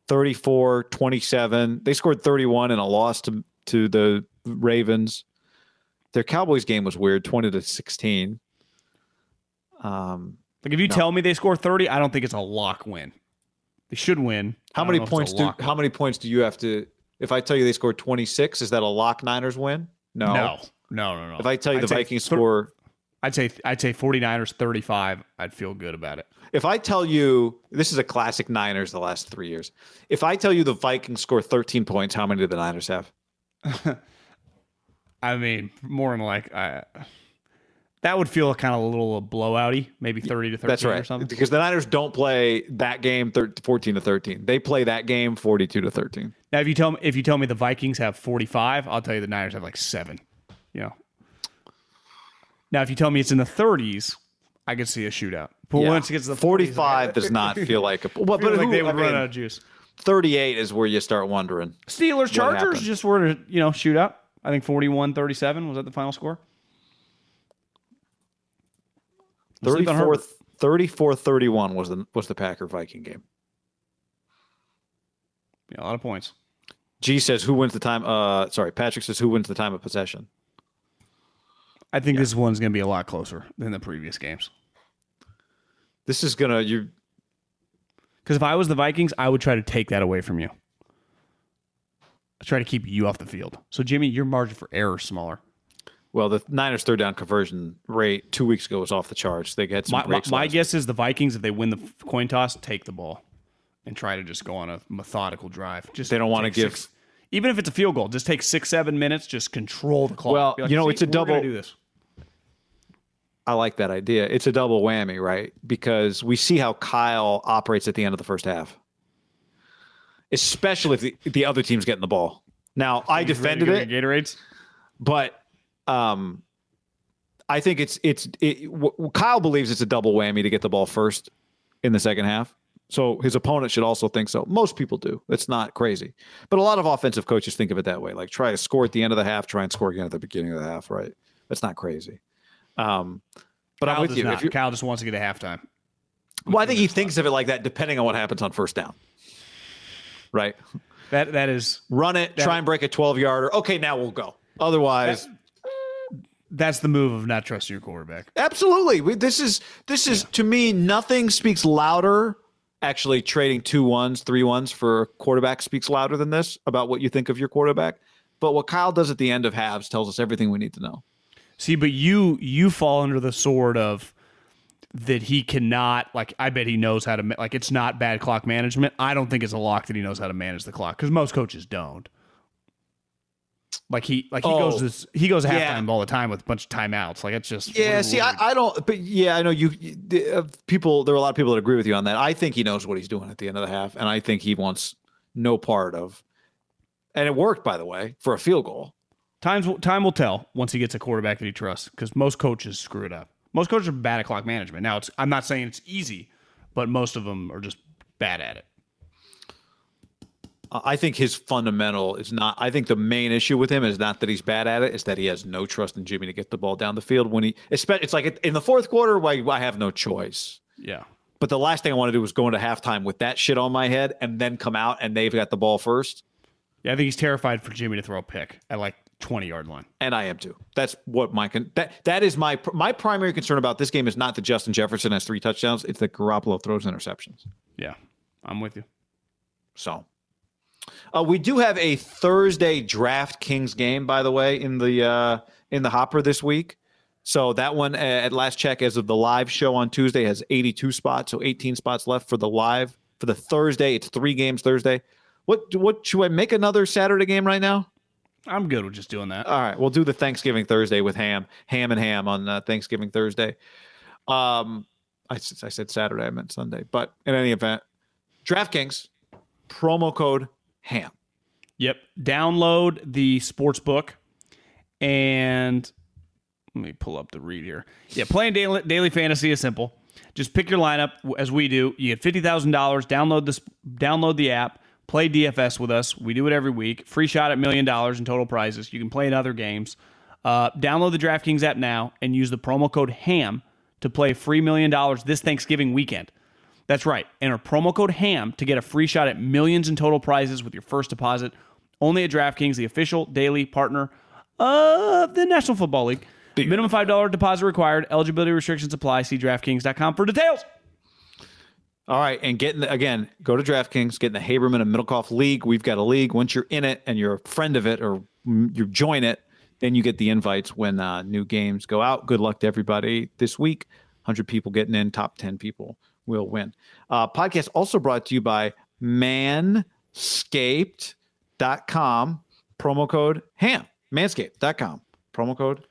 34 27 they scored 31 in a loss to to the ravens. Their cowboys game was weird 20 to 16 um Like if you tell me they score 30, I don't think it's a lock win. They should win. how many know if it's a points do how many points do you have to if i tell you they scored 26 is that a lock niners win? No. No, no, no, no. if i tell you I'd the vikings thir- score I'd say I'd say 49ers 35. I'd feel good about it. If I tell you this is a classic Niners the last three years, if I tell you the Vikings score 13 points, how many do the Niners have? *laughs* I mean, more than like I, that would feel kind of a little blowouty, maybe 30 to 13 That's or right. something. Because the Niners don't play that game thir- 14 to 13. They play that game 42 to 13. Now, if you tell me if you tell me the Vikings have 45, I'll tell you the Niners have like 7. You know. Now, if you tell me it's in the 30s, I could see a shootout. But Yeah. once it gets to the 40s, 45 does not feel *laughs* like a well, feel but like who- they would I run mean, out of juice. 38 is where you start wondering. Steelers Chargers happened? just were to, you know, shootout. I think 41-37 was that the final score? Sleep 34 34 31 was the was the Packer Viking game. Yeah, a lot of points. G says who wins the time uh sorry, Patrick says who wins the time of possession. I think this one's going to be a lot closer than the previous games. This is going to you Because if I was the Vikings, I would try to take that away from you. I try to keep you off the field. So Jimmy, your margin for error is smaller. Well, the Niners' third down conversion rate two weeks ago was off the charts. They had some My, my, guess is the Vikings, if they win the coin toss, take the ball and try to just go on a methodical drive. Just They don't wanna give- six- even if it's a field goal, just take six, seven minutes, just control the clock. Well, like, you know, it's a double- Do this. I like that idea. It's a double whammy, right? Because we see how Kyle operates at the end of the first half, especially if the, if the other team's getting the ball. Now, I defended it, Gatorades. but um, I think it's it's it, w- Kyle believes it's a double whammy to get the ball first in the second half. So his opponent should also think so. Most people do. It's not crazy, but a lot of offensive coaches think of it that way. Like try to score at the end of the half, try and score again at the beginning of the half. Right? That's not crazy. Um, but Kyle I'm with you. not. If Kyle just wants to get a halftime. well, I think he thinks of it like that, depending on what happens on first down. Right? That that is Run it, try and break a 12 yarder. Okay, now we'll go. Otherwise, that's the move of not trusting your quarterback. Absolutely. We, this is this is to me nothing speaks louder. Actually, trading two ones, three ones for quarterback speaks louder than this about what you think of your quarterback. But what Kyle does at the end of halves tells us everything we need to know. See, but you you fall under the sword of that he cannot like. I bet he knows how to like. It's not bad clock management. I don't think it's a lock that he knows how to manage the clock because most coaches don't. Like he like he Oh. goes this he goes halftime Yeah. all the time with a bunch of timeouts. Like it's just Yeah, see, I, I don't, but yeah, I know you. you- uh, people, there are a lot of people that agree with you on that. I think he knows what he's doing at the end of the half, and I think he wants no part of. And it worked, by the way, for a field goal. Times will- time will tell once he gets a quarterback that he trusts because most coaches screw it up. Most coaches are bad at clock management. Now it's I'm not saying it's easy, but most of them are just bad at it. I think his fundamental is not. I think the main issue with him is not that he's bad at it; it's that he has no trust in Jimmy to get the ball down the field when he. It's like in the fourth quarter, why I have no choice. Yeah. But the last thing I want to do was go into halftime with that shit on my head and then come out and they've got the ball first. Yeah, I think he's terrified for Jimmy to throw a pick at like 20 yard line. And I am too. That's what my con- that that is my my primary concern about this game is not that Justin Jefferson has three touchdowns. It's that Garoppolo throws interceptions. Yeah, I'm with you. So, uh, we do have a Thursday DraftKings game, by the way, in the uh, in the hopper this week. So that one uh, at last check, as of the live show on Tuesday, has 82 spots. So 18 spots left for the live for the Thursday. It's three games Thursday. What what should I make another Saturday game right now? I'm good with just doing that. All right, we'll do the Thanksgiving Thursday with ham, ham and ham on uh, Thanksgiving Thursday. Um, I, I said Saturday, I meant Sunday, but in any event, DraftKings promo code ham. Yep. Download the sports book and let me pull up the read here. Yeah, playing daily, daily fantasy is simple. Just pick your lineup as we do. You get fifty thousand dollars. Download this. Download the app. Play DFS with us. We do it every week. Free shot at million dollars in total prizes. You can play in other games. Uh, download the DraftKings app now and use the promo code HAM to play free million dollars this Thanksgiving weekend. That's right. Enter promo code HAM to get a free shot at millions in total prizes with your first deposit. Only at DraftKings, the official daily partner of the National Football League. Minimum $5 deposit required. Eligibility restrictions apply. See DraftKings.com for details. All right, and get in the, again, go to DraftKings, get in the Haberman and Middlekauff League. We've got a league. Once you're in it and you're a friend of it or you join it, then you get the invites when uh, new games go out. Good luck to everybody this week. 100 people getting in, top 10 people will win. Uh, podcast also brought to you by manscaped.com, promo code HAM. Manscaped.com, promo code.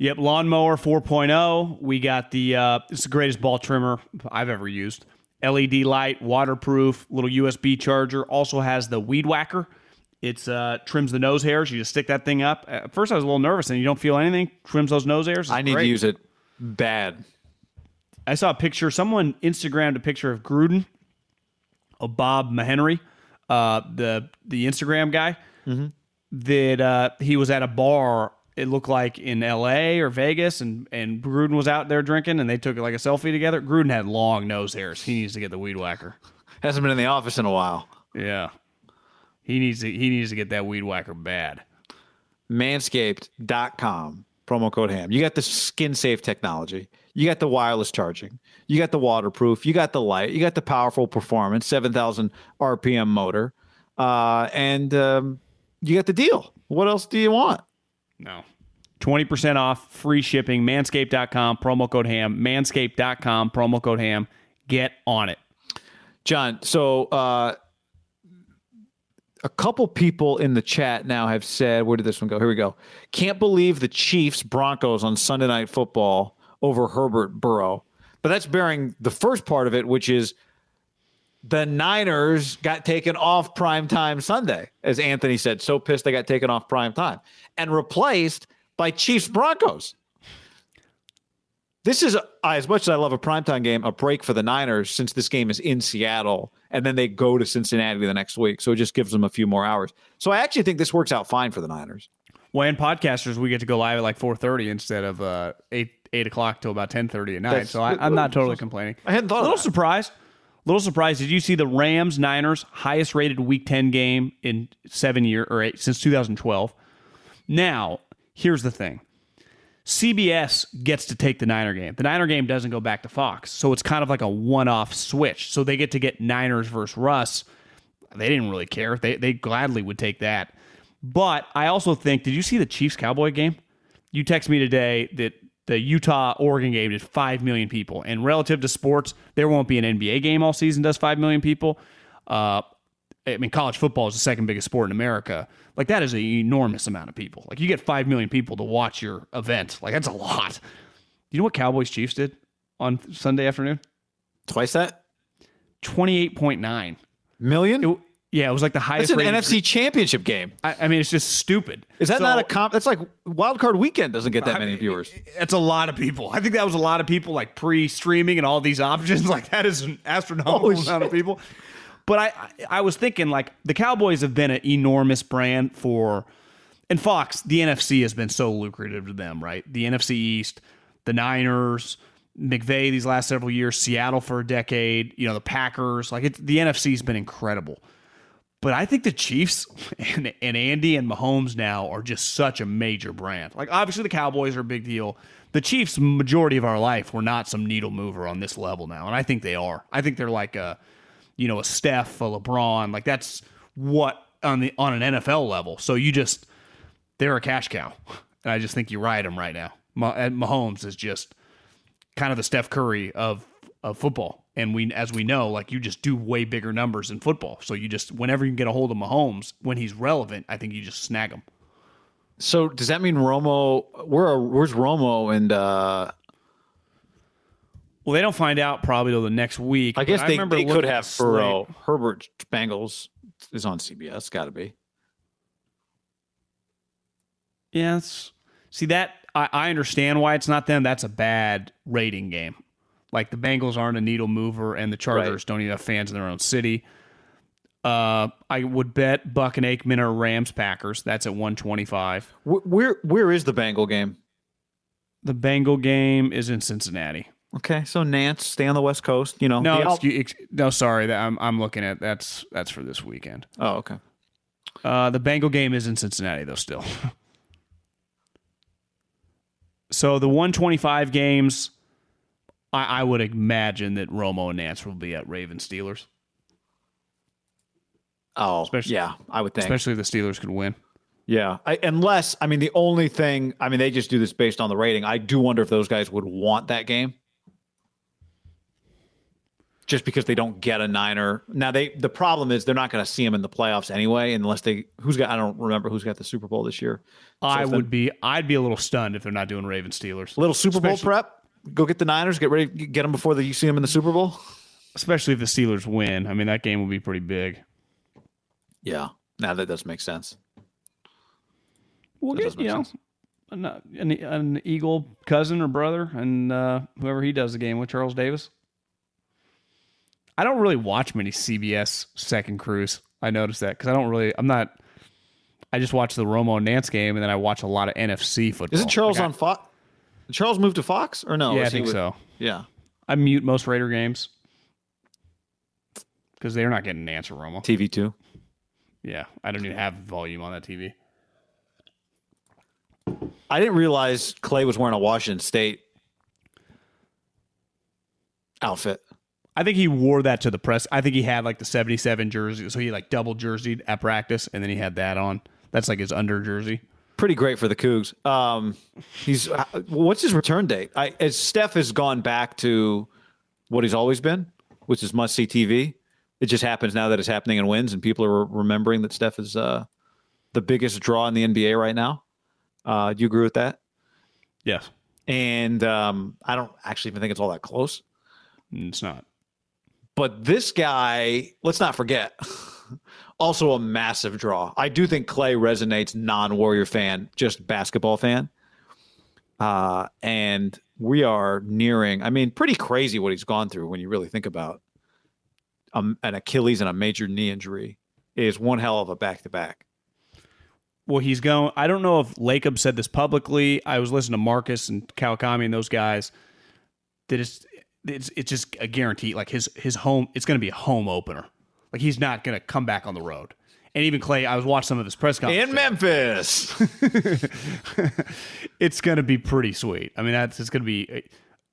Yep, lawnmower 4.0. We got the uh, it's the greatest ball trimmer I've ever used. LED light, waterproof, little USB charger. Also has the weed whacker. It's uh, trims the nose hairs. You just stick that thing up. At first, I was a little nervous, and you don't feel anything. Trims those nose hairs. It's I need great. to use it bad. I saw a picture. Someone Instagrammed a picture of Gruden, of Bob Mahenry, uh, the the Instagram guy. That uh, he was at a bar. It looked like in L.A. or Vegas, and and Gruden was out there drinking, and they took like a selfie together. Gruden had long nose hairs. He needs to get the weed whacker. *laughs* Hasn't been in the office in a while. Yeah, he needs to he needs to get that weed whacker bad. manscaped.com promo code ham you got the skin safe technology you got the wireless charging you got the waterproof you got the light you got the powerful performance 7000 rpm motor uh, and um, you got the deal what else do you want No. 20% off, free shipping, manscaped.com, promo code ham, manscaped.com, promo code ham. Get on it. John, so uh, a couple people in the chat now have said, where did this one go? Here we go. Can't believe the Chiefs Broncos on Sunday Night Football over Herbert Burrow. But that's bearing the first part of it, which is the Niners got taken off prime time Sunday, as Anthony said. So pissed they got taken off prime time and replaced by Chiefs Broncos. This is, as much as I love a primetime game, a break for the Niners since this game is in Seattle and then they go to Cincinnati the next week. So it just gives them a few more hours. So I actually think this works out fine for the Niners. Well, and podcasters, we get to go live at like 4.30 instead of uh, 8, 8 o'clock till about 10.30 at night. That's- so I, I'm not totally complaining. I hadn't thought A little surprised. Little surprised. Did you see the Rams Niners highest rated Week 10 game in seven year or eight since 2012? Now, here's the thing. CBS gets to take the Niner game. The Niner game doesn't go back to Fox. So it's kind of like a one off switch. So they get to get Niners versus Russ. They didn't really care. They, they gladly would take that. But I also think, did you see the Chiefs Cowboy game? You text me today that the Utah Oregon game did 5 million people. And relative to sports, there won't be an NBA game all season, does 5 million people. Uh, I mean, college football is the second biggest sport in America. Like, that is an enormous amount of people. Like, you get 5 million people to watch your event. Like, that's a lot. You know what Cowboys Chiefs did on Sunday afternoon? Twice that? 28.9 million? It, yeah, it was like the highest. It's an NFC championship game. I, I mean, it's just stupid. Is that So- not a comp? That's like Wild Card Weekend doesn't get that many viewers. That's a lot of people. I think that was a lot of people like pre-streaming and all these options. *laughs* Like that is an astronomical amount of people. But I, I I was thinking like the Cowboys have been an enormous brand for, and Fox, the NFC has been so lucrative to them, right? The NFC East, the Niners, McVay these last several years, Seattle for a decade, you know, the Packers. Like it, the NFC has been incredible. But I think the Chiefs and, and Andy and Mahomes now are just such a major brand. Like obviously the Cowboys are a big deal. The Chiefs, majority of our life, were not some needle mover on this level now, and I think they are. I think they're like a, you know, a Steph, a LeBron. Like that's what on the on an NFL level. So you just they're a cash cow, and I just think you ride them right now. Mah- Mahomes is just kind of the Steph Curry of of football. And we, as we know, like you just do way bigger numbers in football. So you just, whenever you can get a hold of Mahomes, when he's relevant, I think you just snag him. So does that mean Romo? Where where's Romo? And uh, Well, they don't find out probably till the next week. I guess they, remember they could have the. Burrow. Herbert Bengals is on CBS. Got to be. Yeah, it's, see that I, I understand why it's not them. That's a bad rating game. Like the Bengals aren't a needle mover, and the Chargers Right. don't even have fans in their own city. Uh, I would bet Buck and Aikman are Rams Packers. That's at one twenty five. Where where is the Bengal game? The Bengal game is in Cincinnati. Okay, so Nance, stay on the West Coast. You know. No, excuse, ex- no, sorry. I'm I'm looking at that's that's for this weekend. oh, okay. Uh, the Bengal game is in Cincinnati though. Still. *laughs* so the 125 games, I, I would imagine that Romo and Nance will be at Ravens Steelers, Oh, Especially- yeah, I would think. especially if the Steelers could win. Yeah, I, unless I mean the only thing I mean they just do this based on the rating. I do wonder if those guys would want that game, just because they don't get a Niner. Now they the problem is they're not going to see him in the playoffs anyway, unless they who's got I don't remember who's got the Super Bowl this year. So I would be I'd be a little stunned if they're not doing Ravens Steelers. little Super Bowl prep. Go get the Niners. Get ready. Get them before the, you see them in the Super Bowl. especially if the Steelers win. I mean that game will be pretty big. Yeah, now that does make sense. We'll That get you know sense. an, an, an Eagle cousin or brother, and uh, whoever he does the game with, Charles Davis. I don't really watch many CBS second crews. I noticed that because I don't really. I'm not. I just watch the Romo and Nance game, and then I watch a lot of NFC football. Isn't Charles Like, I- on Fox? Did Charles moved to Fox or no? yeah, I think with- so. Yeah, I mute most Raider games because they're not getting Nance or Romo. TV two. Yeah, I don't even have volume on that TV. I didn't realize Klay was wearing a Washington State outfit. I think he wore that to the press. I think he had like the 77 jersey. So he like double jerseyed at practice and then he had that on. That's like his under jersey. Pretty great for the Cougs. Um, he's uh, what's his return date? I, as Steph has gone back to what he's always been, which is must see TV. It just happens now that it's happening in wins, and people are remembering that Steph is uh, the biggest draw in the NBA right now. Uh, do you agree with that? Yes. And um, I don't actually even think it's all that close. It's not. But this guy, let's not forget, *laughs* also a massive draw. I do think Klay resonates non Warrior fan, just basketball fan. Uh, and we are nearing, I mean, pretty crazy what he's gone through when you really think about um, an Achilles and a major knee injury is one hell of a back to back. Well, he's going. I don't know if Lacob said this publicly. I was listening to Marcus and Kawakami and those guys. That it's it's it's just a guarantee. Like his his home, it's going to be a home opener. Like he's not going to come back on the road. And even Klay, I was watching some of his press conference In Memphis. *laughs* it's going to be pretty sweet. I mean, that's it's going to be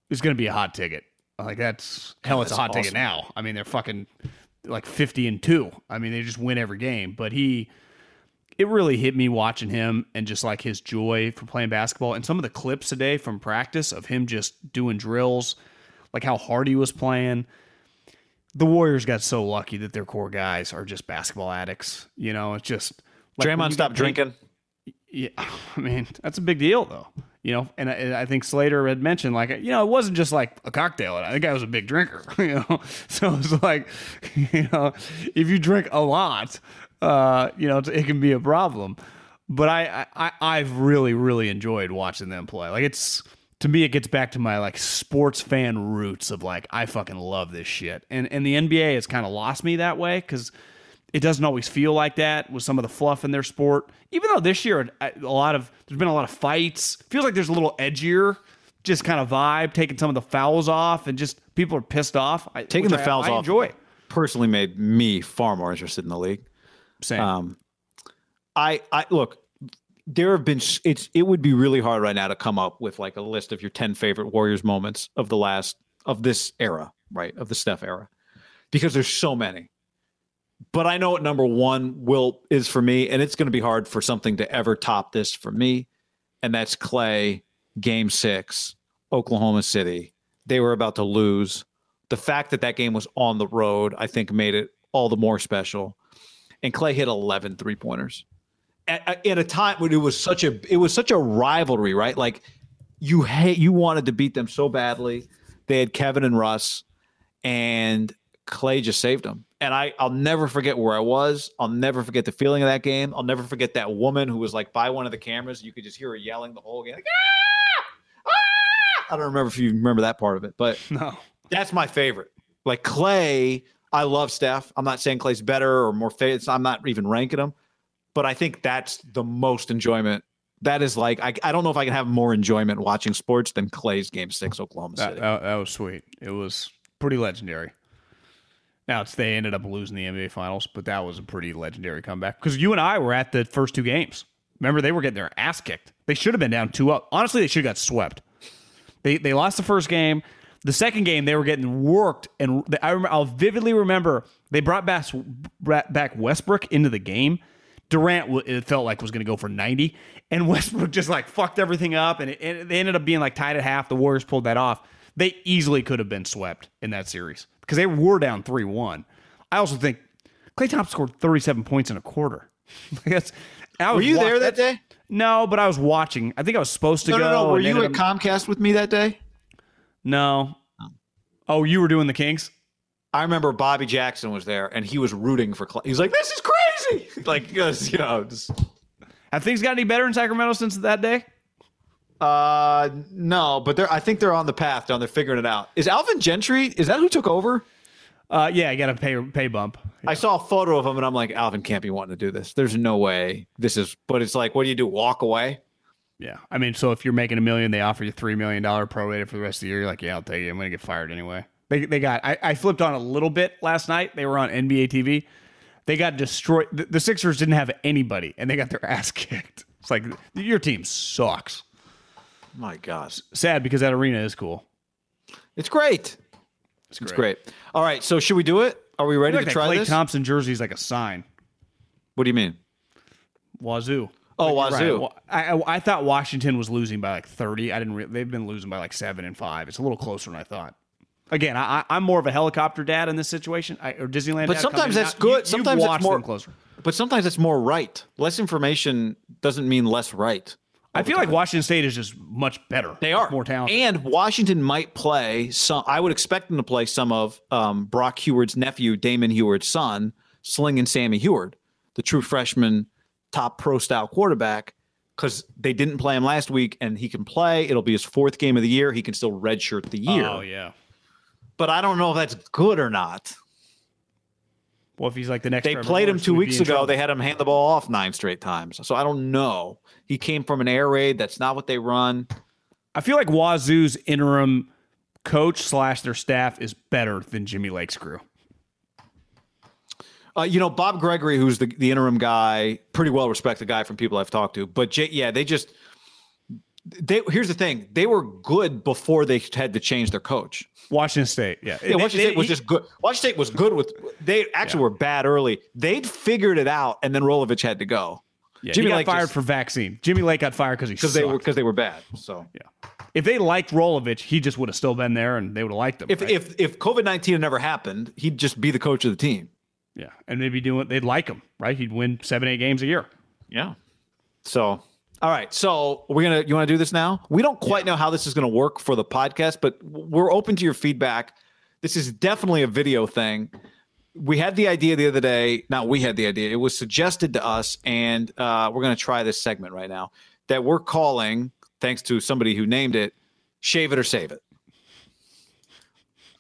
it's going to be a hot ticket. Like that's hell, it's a hot awesome. ticket now. I mean, they're fucking like fifty and two. I mean, they just win every game. But he, it really hit me watching him and just like his joy for playing basketball and some of the clips today from practice of him just doing drills, like how hard he was playing. The Warriors got so lucky that their core guys are just basketball addicts. You know, it's just like Draymond stopped paid- drinking. yeah, *laughs* I mean that's a big deal though. You know, and I, and I think Slater had mentioned like you know it wasn't just like a cocktail. I think I was a big drinker. *laughs* You know, so it's like *laughs* you know if you drink a lot, uh, you know it can be a problem. But I, I I've really really enjoyed watching them play. Like it's to me it gets back to my like sports fan roots of like I fucking love this shit. And and the NBA has kind of lost me that way because it doesn't always feel like that with some of the fluff in their sport. Even though this year a a lot of there's been a lot of fights, feels like there's a little edgier, just kind of vibe, taking some of the fouls off, and just people are pissed off. I, Taking the I- fouls I off Enjoy personally made me far more interested in the league. same. Um, I I look. There have been it's it would be really hard right now to come up with like a list of your ten favorite Warriors moments of the last of this era, right? Of the Steph era, because there's so many. But I know what number one will is for me, and it's going to be hard for something to ever top this for me, and that's Klay, Game Six, Oklahoma City. They were about to lose. The fact that that game was on the road, I think, made it all the more special and Klay hit 11 three pointers at, at- a time when it was such a it was such a rivalry, right? Like you hate you wanted to beat them so badly. They had Kevin and Russ, and Klay just saved them. And I I'll never forget where I was. I'll never forget the feeling of that game. I'll never forget that woman who was like by one of the cameras. You could just hear her yelling the whole game. Like, "Ah! Ah!" I don't remember if you remember that part of it, but *laughs* no, that's my favorite. Like Klay, I love Steph. I'm not saying Klay's better or more famous. I'm not even ranking him, but I think that's the most enjoyment. That is like I, I don't know if I can have more enjoyment watching sports than Klay's Game Six, Oklahoma that, City. that, that was sweet. It was pretty legendary. Now it's they ended up losing the NBA Finals, but that was a pretty legendary comeback because you and I were at the first two games. Remember, they were getting their ass kicked. They should have been down two up. Honestly, they should have got swept. They they lost the first game. The second game, they were getting worked, and I remember, I'll vividly remember they brought back back Westbrook into the game. Durant, it felt like was going to go for ninety, and *laughs* Westbrook just like fucked everything up, and, it, and they ended up being like tied at half. The Warriors pulled that off. They easily could have been swept in that series because they were down three one. I also think Klay Thompson scored thirty seven points in a quarter. *laughs* That's, I Were you wa- there that day? No, but I was watching. I think I was supposed to No, go. no, no. Were you at up- Comcast with me that day? no. Oh, you were doing the Kings? I remember Bobby Jackson was there, and he was rooting for Klay. He's like, "This is crazy!" *laughs* Like, because you know, just, Have things got any better in Sacramento since that day? uh, no, but they're. I think they're on the path down. They're figuring it out. Is Alvin Gentry? Is that who took over? Uh, yeah, I got a pay pay bump. I saw a photo of him and I'm like, Alvin can't be wanting to do this. There's no way this is, but it's like, what do you do? Walk away? Yeah, I mean, so if you're making a million, they offer you three million dollar prorated for the rest of the year. You're like, yeah, I'll take it. I'm gonna get fired anyway. They they got. I, I flipped on a little bit last night. They were on NBA TV. They got destroyed. The, the Sixers didn't have anybody, and they got their ass *laughs* kicked. It's like your team sucks. My gosh, Sad because that arena is cool. It's great. It's It's great. All right. So should we do it? Are we ready like to try Klay this? Thompson jersey is like a sign. What do you mean? Wazoo. Oh, you're Wazoo. right. I, I I thought Washington was losing by like thirty. I didn't. Re- they've been losing by like seven and five. It's a little closer than I thought. Again, I, I'm more of a helicopter dad in this situation, I, or Disneyland. But sometimes that's out. good. You- Sometimes it's more- them closer. But sometimes it's more right. Less information doesn't mean less right. I feel like Washington State is just much better. They are more talented. and Washington might play some. I would expect them to play some of um, Brock Huard's nephew, Damon Huard's son, Sling and Sammy Huard, the true freshman, top pro style quarterback. Because they didn't play him last week, and he can play. It'll be his fourth game of the year. He can still redshirt the year. oh yeah. But I don't know if that's good or not. Well, if he's like the next, They played him two weeks ago. They had him hand the ball off nine straight times. So I don't know. He came from an air raid. That's not what they run. I feel like Wazoo's interim coach slash their staff is better than Jimmy Lake's crew. Uh, you know, Bob Gregory, who's the, the interim guy, pretty well respected guy from people I've talked to. But J- yeah, they just they here's the thing: they were good before they had to change their coach. Washington State, yeah, Yeah, Washington They- State was he- just good. Washington State was good with. They actually were bad early. They'd figured it out, and then Rolovich had to go. yeah, Jimmy Lake fired just- for vaccine. Jimmy Lake got fired because he because they were because they were bad. So Yeah. If they liked Rolovich, he just would have still been there, and they would have liked him. if right? if if COVID nineteen had never happened, he'd just be the coach of the team. yeah, and maybe doing they'd like him, right? He'd win seven, eight games a year. Yeah. So, all right. So we're gonna. You want to do this now? We don't quite know how this is going to work for the podcast, but we're open to your feedback. This is definitely a video thing. We had the idea the other day. Not we had the idea. It was suggested to us, and uh, we're going to try this segment right now that we're calling, thanks to somebody who named it, "Shave It or Save It."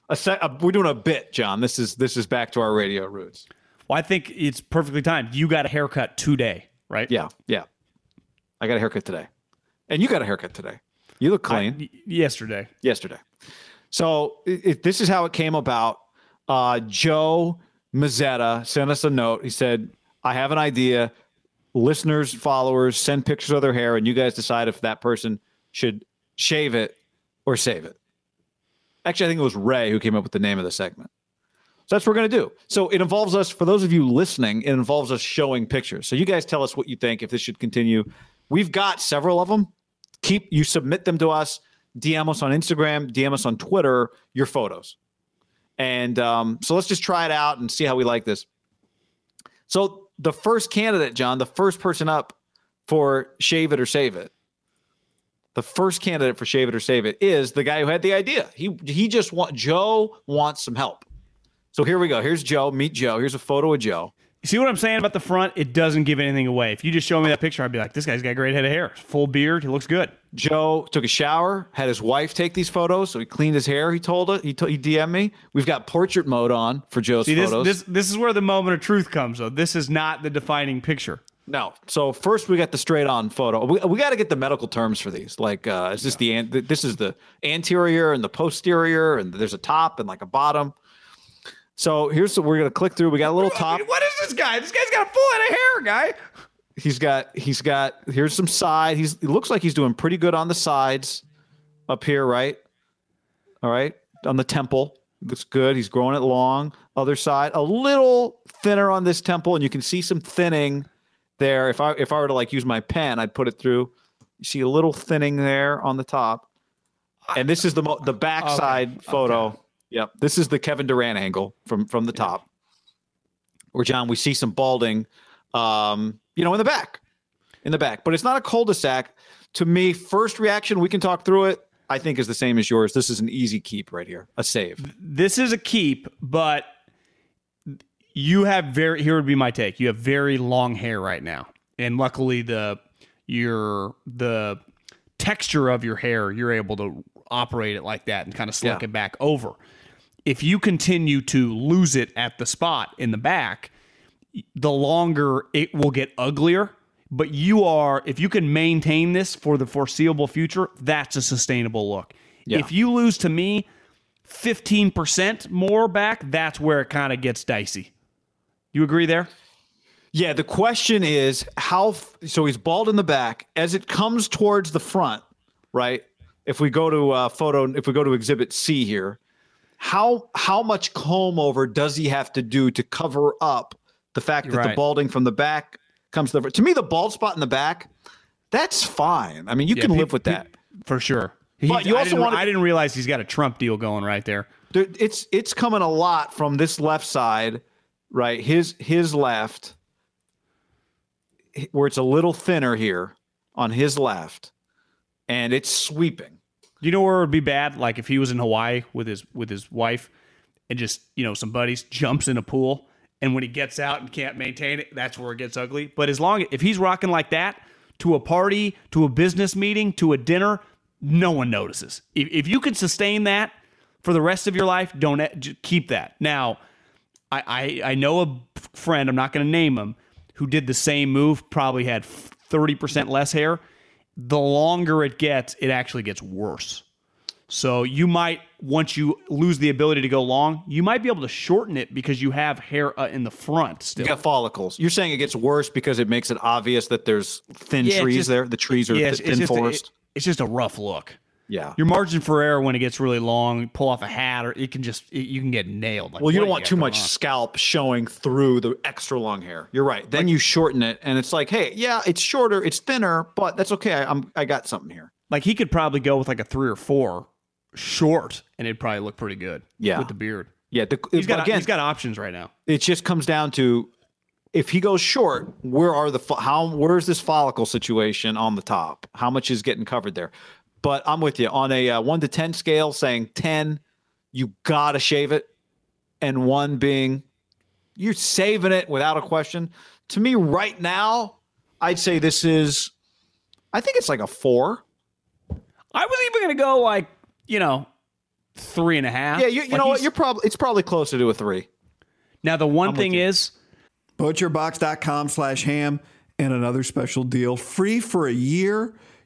A se- a, we're doing a bit, John. This is this is back to our radio roots. Well, I think it's perfectly timed. You got a haircut today, right? Yeah, yeah. I got a haircut today, and you got a haircut today. You look clean. Y- yesterday. yesterday. So it, it- this is how it came about. Uh, Joe Mazzetta sent us a note. He said, "I have an idea. Listeners, followers, send pictures of their hair, and you guys decide if that person should shave it or save it." Actually, I think it was Ray who came up with the name of the segment. So that's what we're going to do. So it involves us, for those of you listening, it involves us showing pictures. So you guys tell us what you think, if this should continue. We've got several of them. Keep you submit them to us, DM us on Instagram, DM us on Twitter, your photos. And um, so let's just try it out and see how we like this. So the first candidate, John, the first person up for Shave It or Save It, the first candidate for Shave It or Save It is the guy who had the idea. He he just want Joe wants some help. So here we go. Here's Joe. Meet Joe. Here's a photo of Joe. See what I'm saying about the front? It doesn't give anything away. If you just show me that picture, I'd be like, this guy's got a great head of hair, full beard, he looks good. Joe took a shower, had his wife take these photos, so he cleaned his hair. He told it. He told he DM'd me. We've got portrait mode on for Joe's See, this, photos. this this is where the moment of truth comes, though. This is not the defining picture. no, so first we got the straight on photo. We, we got to get the medical terms for these. Like, uh, is this the an- this is the anterior and the posterior, and there's a top and like a bottom. So here's what we're gonna click through. We got a little top. What is this guy? This guy's got a full head of hair, guy. He's got he's got here's some side. He's he looks like he's doing pretty good on the sides up here, right? All right. On the temple. Looks good. He's growing it long. Other side, a little thinner on this temple, and you can see some thinning there. If I if I were to like use my pen, I'd put it through. You see a little thinning there on the top. And this is the mo- the backside photo. Yep. This is the Kevin Durant angle from from the top. Where John, we see some balding um, you know, in the back. In the back. But it's not a cul-de-sac. To me, first reaction, we can talk through it. I think is the same as yours. This is an easy keep right here. A save. This is a keep, but you have very here would be my take. You have very long hair right now. And luckily the your the texture of your hair, you're able to operate it like that and kind of slick Yeah. it back over. If you continue to lose it at the spot in the back, the longer it will get uglier. But you are, if you can maintain this for the foreseeable future, that's a sustainable look. Yeah. If you lose to me 15% more back, that's where it kind of gets dicey. You agree there? Yeah, the question is how so he's bald in the back as it comes towards the front, right? If we go to uh, photo if we go to exhibit C here, how how much comb over does he have to do to cover up the fact that the balding from the back comes to the to me the bald spot in the back that's fine. I mean, you can pe- live with that. For sure. He, But you I also didn't, wanna- I didn't realize he's got a Trump deal going right there. There, it's it's coming a lot from this left side, right? His his left, where it's a little thinner here on his left, and it's sweeping. You know where it would be bad? Like if he was in Hawaii with his with his wife and just, you know, some buddies jumps in a pool and when he gets out and can't maintain it, that's where it gets ugly. But as long as if he's rocking like that to a party, to a business meeting, to a dinner, no one notices. If if you can sustain that for the rest of your life, don't keep that. Now, I, I, I know a friend, I'm not going to name him, who did the same move, probably had 30% less hair. The longer it gets, it actually gets worse. So you might once you lose the ability to go long, you might be able to shorten it because you have hair uh, in the front still. You got follicles. You're saying it gets worse because it makes it obvious that there's thin Yeah, trees just- there. The trees are Yeah, th- it's, thin it's just a, forest. it- it's just a rough look. Yeah. Your margin for error when it gets really long, pull off a hat, or it can just it, you can get nailed. Like, Well, you don't want got too much on? scalp showing through the extra long hair. You're right. Then you shorten it, and it's like, hey, yeah, it's shorter, it's thinner, but that's okay. I, I'm I got something here. Like he could probably go with like a three or four short, and it'd probably look pretty good. Yeah. with the beard. Yeah, the, He's got again. he's got options right now. it just comes down to if he goes short, where are the how where's this follicle situation on the top? How much is getting covered there? But I'm with you on a uh, one to ten scale, saying ten, you gotta shave it, and one being you're saving it without a question. To me, right now, I'd say this is. I think it's like a four. I was even gonna go like you know three and a half. Yeah, you, you Like, know what? You're probably it's probably closer to a three. now the one with thing is Butcherbox.com slash ham and another special deal. Free for a year.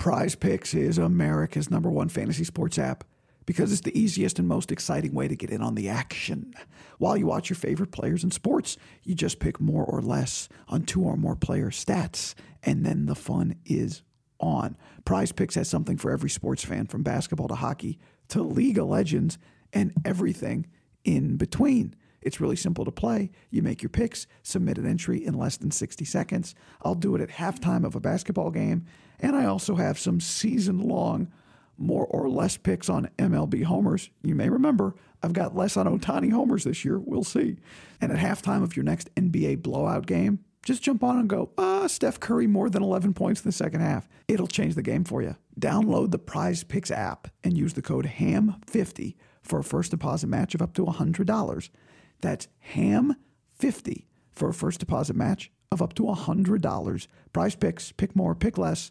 Prize Picks is America's number one fantasy sports app because it's the easiest and most exciting way to get in on the action. While you watch your favorite players in sports, you just pick more or less on two or more player stats, and then the fun is on. Prize Picks has something for every sports fan from basketball to hockey to League of Legends and everything in between. It's really simple to play. You make your picks, submit an entry in less than 60 seconds. I'll do it at halftime of a basketball game. And I also have some season long, more or less picks on MLB homers. You may remember I've got less on Ohtani homers this year. We'll see. And at halftime of your next NBA blowout game, just jump on and go, ah, Steph Curry more than 11 points in the second half. It'll change the game for you. Download the Prize Picks app and use the code HAM50 for a first deposit match of up to $100. That's HAM50 for a first deposit match of up to $100. Prize Picks, pick more, pick less.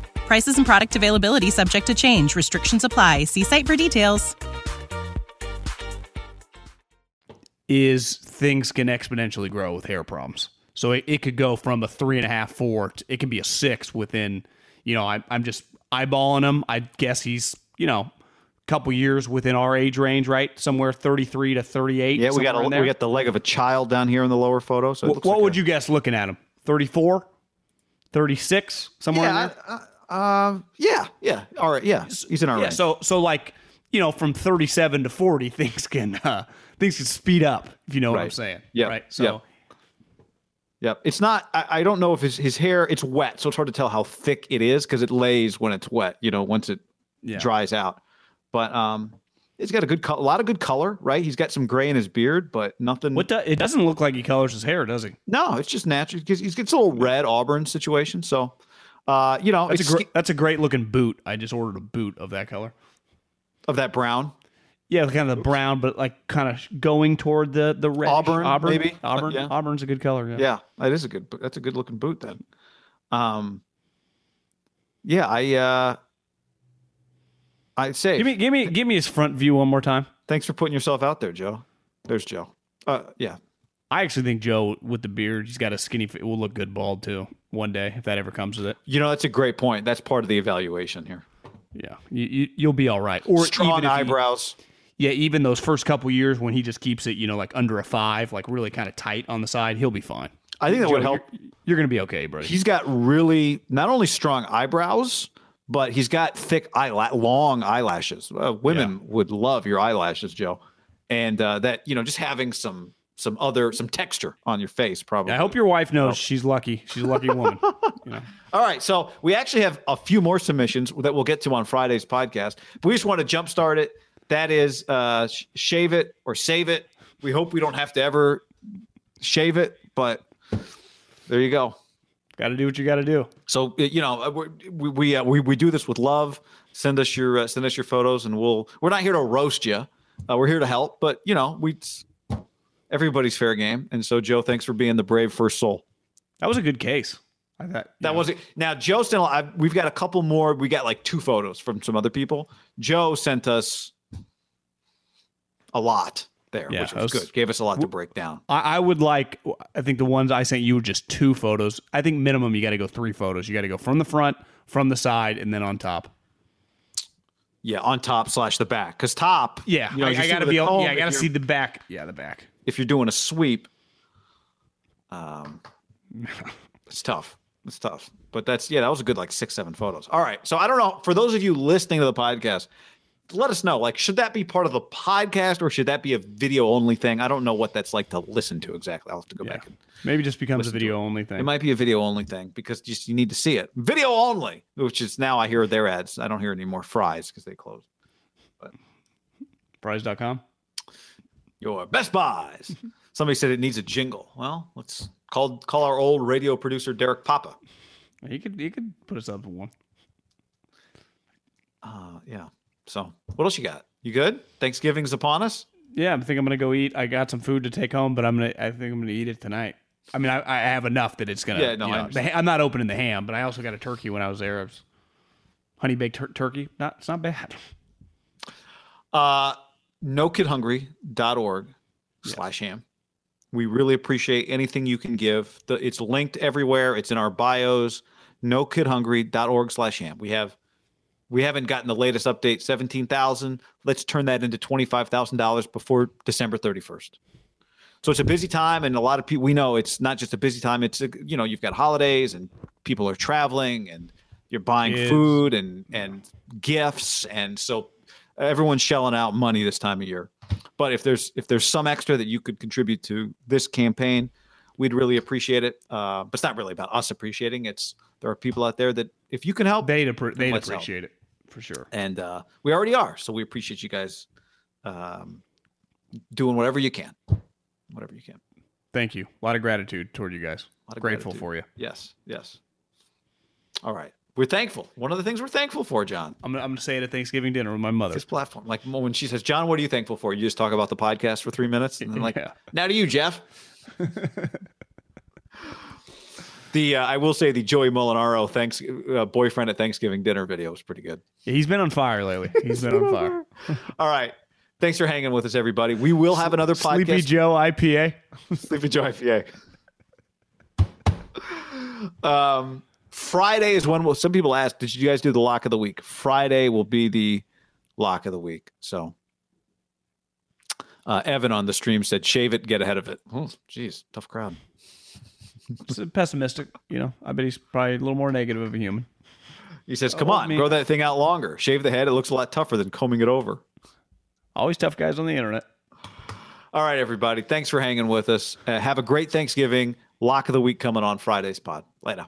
Prices and product availability subject to change. Restrictions apply. See site for details. is things can exponentially grow with hair problems. So it, it could go from a three and a half, four, to, it can be a six within, you know, I, I'm just eyeballing him. I guess he's, you know, a couple years within our age range, right? Somewhere 33 to 38. Yeah, we got a, we got the leg of a child down here in the lower photo. So it looks what like would a- you guess looking at him? 34? 36? Somewhere in Yeah, there? uh, uh, yeah, yeah. All right, yeah. He's in our Yeah, range. so so like, you know, from 37 to 40 *laughs* things can uh things can speed up, if you know what I'm saying. Yeah, Right. So yeah. Yep. It's not. I, I don't know if his his hair. It's wet, so it's hard to tell how thick it is because it lays when it's wet. You know, once it Yeah. dries out. But um, it's got a good, co- a lot of good color, right? He's got some gray in his beard, but nothing. what do, it doesn't look like he colors his hair, does he? No, it's just natural because he's got a little red auburn situation. So, uh, you know, That's it's a great that's a great looking boot. I just ordered a boot of that color. of that brown. Yeah, kind of the brown, but like kind of going toward the the red Auburn, Auburn, maybe? Auburn. yeah. Auburn's a good color. Yeah. Yeah, that is a good. That's a good looking boot then. Um, yeah, I uh, I'd say. Give me give me give me his front view one more time. Thanks for putting yourself out there, Joe. There's Joe. Uh, yeah, I actually think Joe with the beard, he's got a skinny. It will look good bald too one day if that ever comes with it. you know that's a great point. That's part of the evaluation here. Yeah, you, you you'll be all right. Or Strong if he- eyebrows. yeah, even those first couple years when he just keeps it, you know, like under a five, like really kind of tight on the side, he'll be fine. I think that Joe, would help. You're, you're gonna be okay, bro. He's got really not only strong eyebrows, but he's got thick eyela- long eyelashes. Uh, women would love your eyelashes, Joe, and uh, that you know just having some some other some texture on your face probably. I hope your wife knows she's lucky. She's a lucky *laughs* woman. you know. All right, so we actually have a few more submissions that we'll get to on Friday's podcast. But we just want to jumpstart it. That is, uh, shave it or save it. We hope we don't have to ever shave it, but there you go. Got to do what you got to do. So you know, uh, we we uh, we, we do this with love. Send us your uh, send us your photos, and we'll. We're not here to roast you. Uh, we're here to help, but you know, we everybody's fair game. And so, Joe, thanks for being the brave first soul. That was a good case. I thought That was it. Now, Joe sent. I, we've got a couple more. We got like two photos from some other people. Joe sent us a lot there, Yeah, which was, was- good. Gave us a lot to break down. I, I would like. I think the ones I sent you were just two photos. I think minimum you got to go three photos. You got to go from the front, from the side, and then on top. Yeah, on top slash the back. Because top, Yeah, you know, I, I got to be. a able- yeah, I got to see the back. Yeah, the back. If you're doing a sweep, um, it's tough. It's tough. But that's yeah, that was a good like six, seven photos. All right. So I don't know. For those of you listening to the podcast, let us know. Like, should that be part of the podcast or should that be a video only thing? I don't know what that's like to listen to exactly. I'll have to go Yeah. back and Maybe just becomes a video only thing. it might be a video only thing because just you need to see it. Video only, which is now I hear their ads. I don't hear any more fries because they closed. Prize.com. Your Best Buys. *laughs* Somebody said it needs a jingle. Well, let's call call our old radio producer Derek Papa. He could you could put us up for one. Uh, yeah. So, what else you got? You good? Thanksgiving's upon us. Yeah, I think I'm gonna go eat. I got some food to take home, but I'm gonna. I think I'm gonna eat it tonight. I mean, I, I have enough that it's gonna. Yeah, no, you I know, ha- I'm not opening the ham, but I also got a turkey when I was there. Was honey baked tur- turkey. Not it's not bad. Uh, nokidhungry.org slash ham. We really appreciate anything you can give. The, it's linked everywhere. It's in our bios. Nokidhungry.org slash ham. We have we haven't gotten the latest update. Seventeen thousand. Let's turn that into twenty five thousand dollars before December thirty first. So it's a busy time, and a lot of people we know it's not just a busy time. It's a, you know you've got holidays and people are traveling and you're buying food and and gifts, and so everyone's shelling out money this time of year. But if there's if there's some extra that you could contribute to this campaign, we'd really appreciate it. Uh, but it's not really about us appreciating. It's there are people out there that if you can help, They'd appre- they'd Let's help. appreciate it for sure. and uh, we already are. So we appreciate you guys um, doing whatever you can, whatever you can. Thank you. A lot of gratitude toward you guys. lot of Grateful gratitude. for you. Yes, yes. All right, we're thankful. One of the things we're thankful for, John, I'm I'm gonna say it at Thanksgiving dinner with my mother. this platform. Like when she says, "John, what are you thankful for?" You just talk about the podcast for three minutes, and then like, Yeah. now to you, Jeff. *laughs* the uh, I will say the Joey Molinaro thanks uh, boyfriend at Thanksgiving dinner video was pretty good. Yeah, he's been on fire lately. *laughs* He's been on fire. All right. Thanks for hanging with us, everybody. We will have another podcast. *laughs* Sleepy Joe IPA. Sleepy Joe IPA. um, Friday is when we'll, some people ask, did you guys do the lock of the week? Friday will be the lock of the week. So, uh, Evan on the stream said, "Shave it, get ahead of it." Oh, geez, tough crowd. It's pessimistic, you know. I bet he's probably a little more negative of a human. He says, "Come Oh, on, me. grow that thing out longer. Shave the head. It looks a lot tougher than combing it over." Always tough guys on the internet. All right, everybody. Thanks for hanging with us. Uh, have a great Thanksgiving. Lock of the week coming on Friday's pod. Later.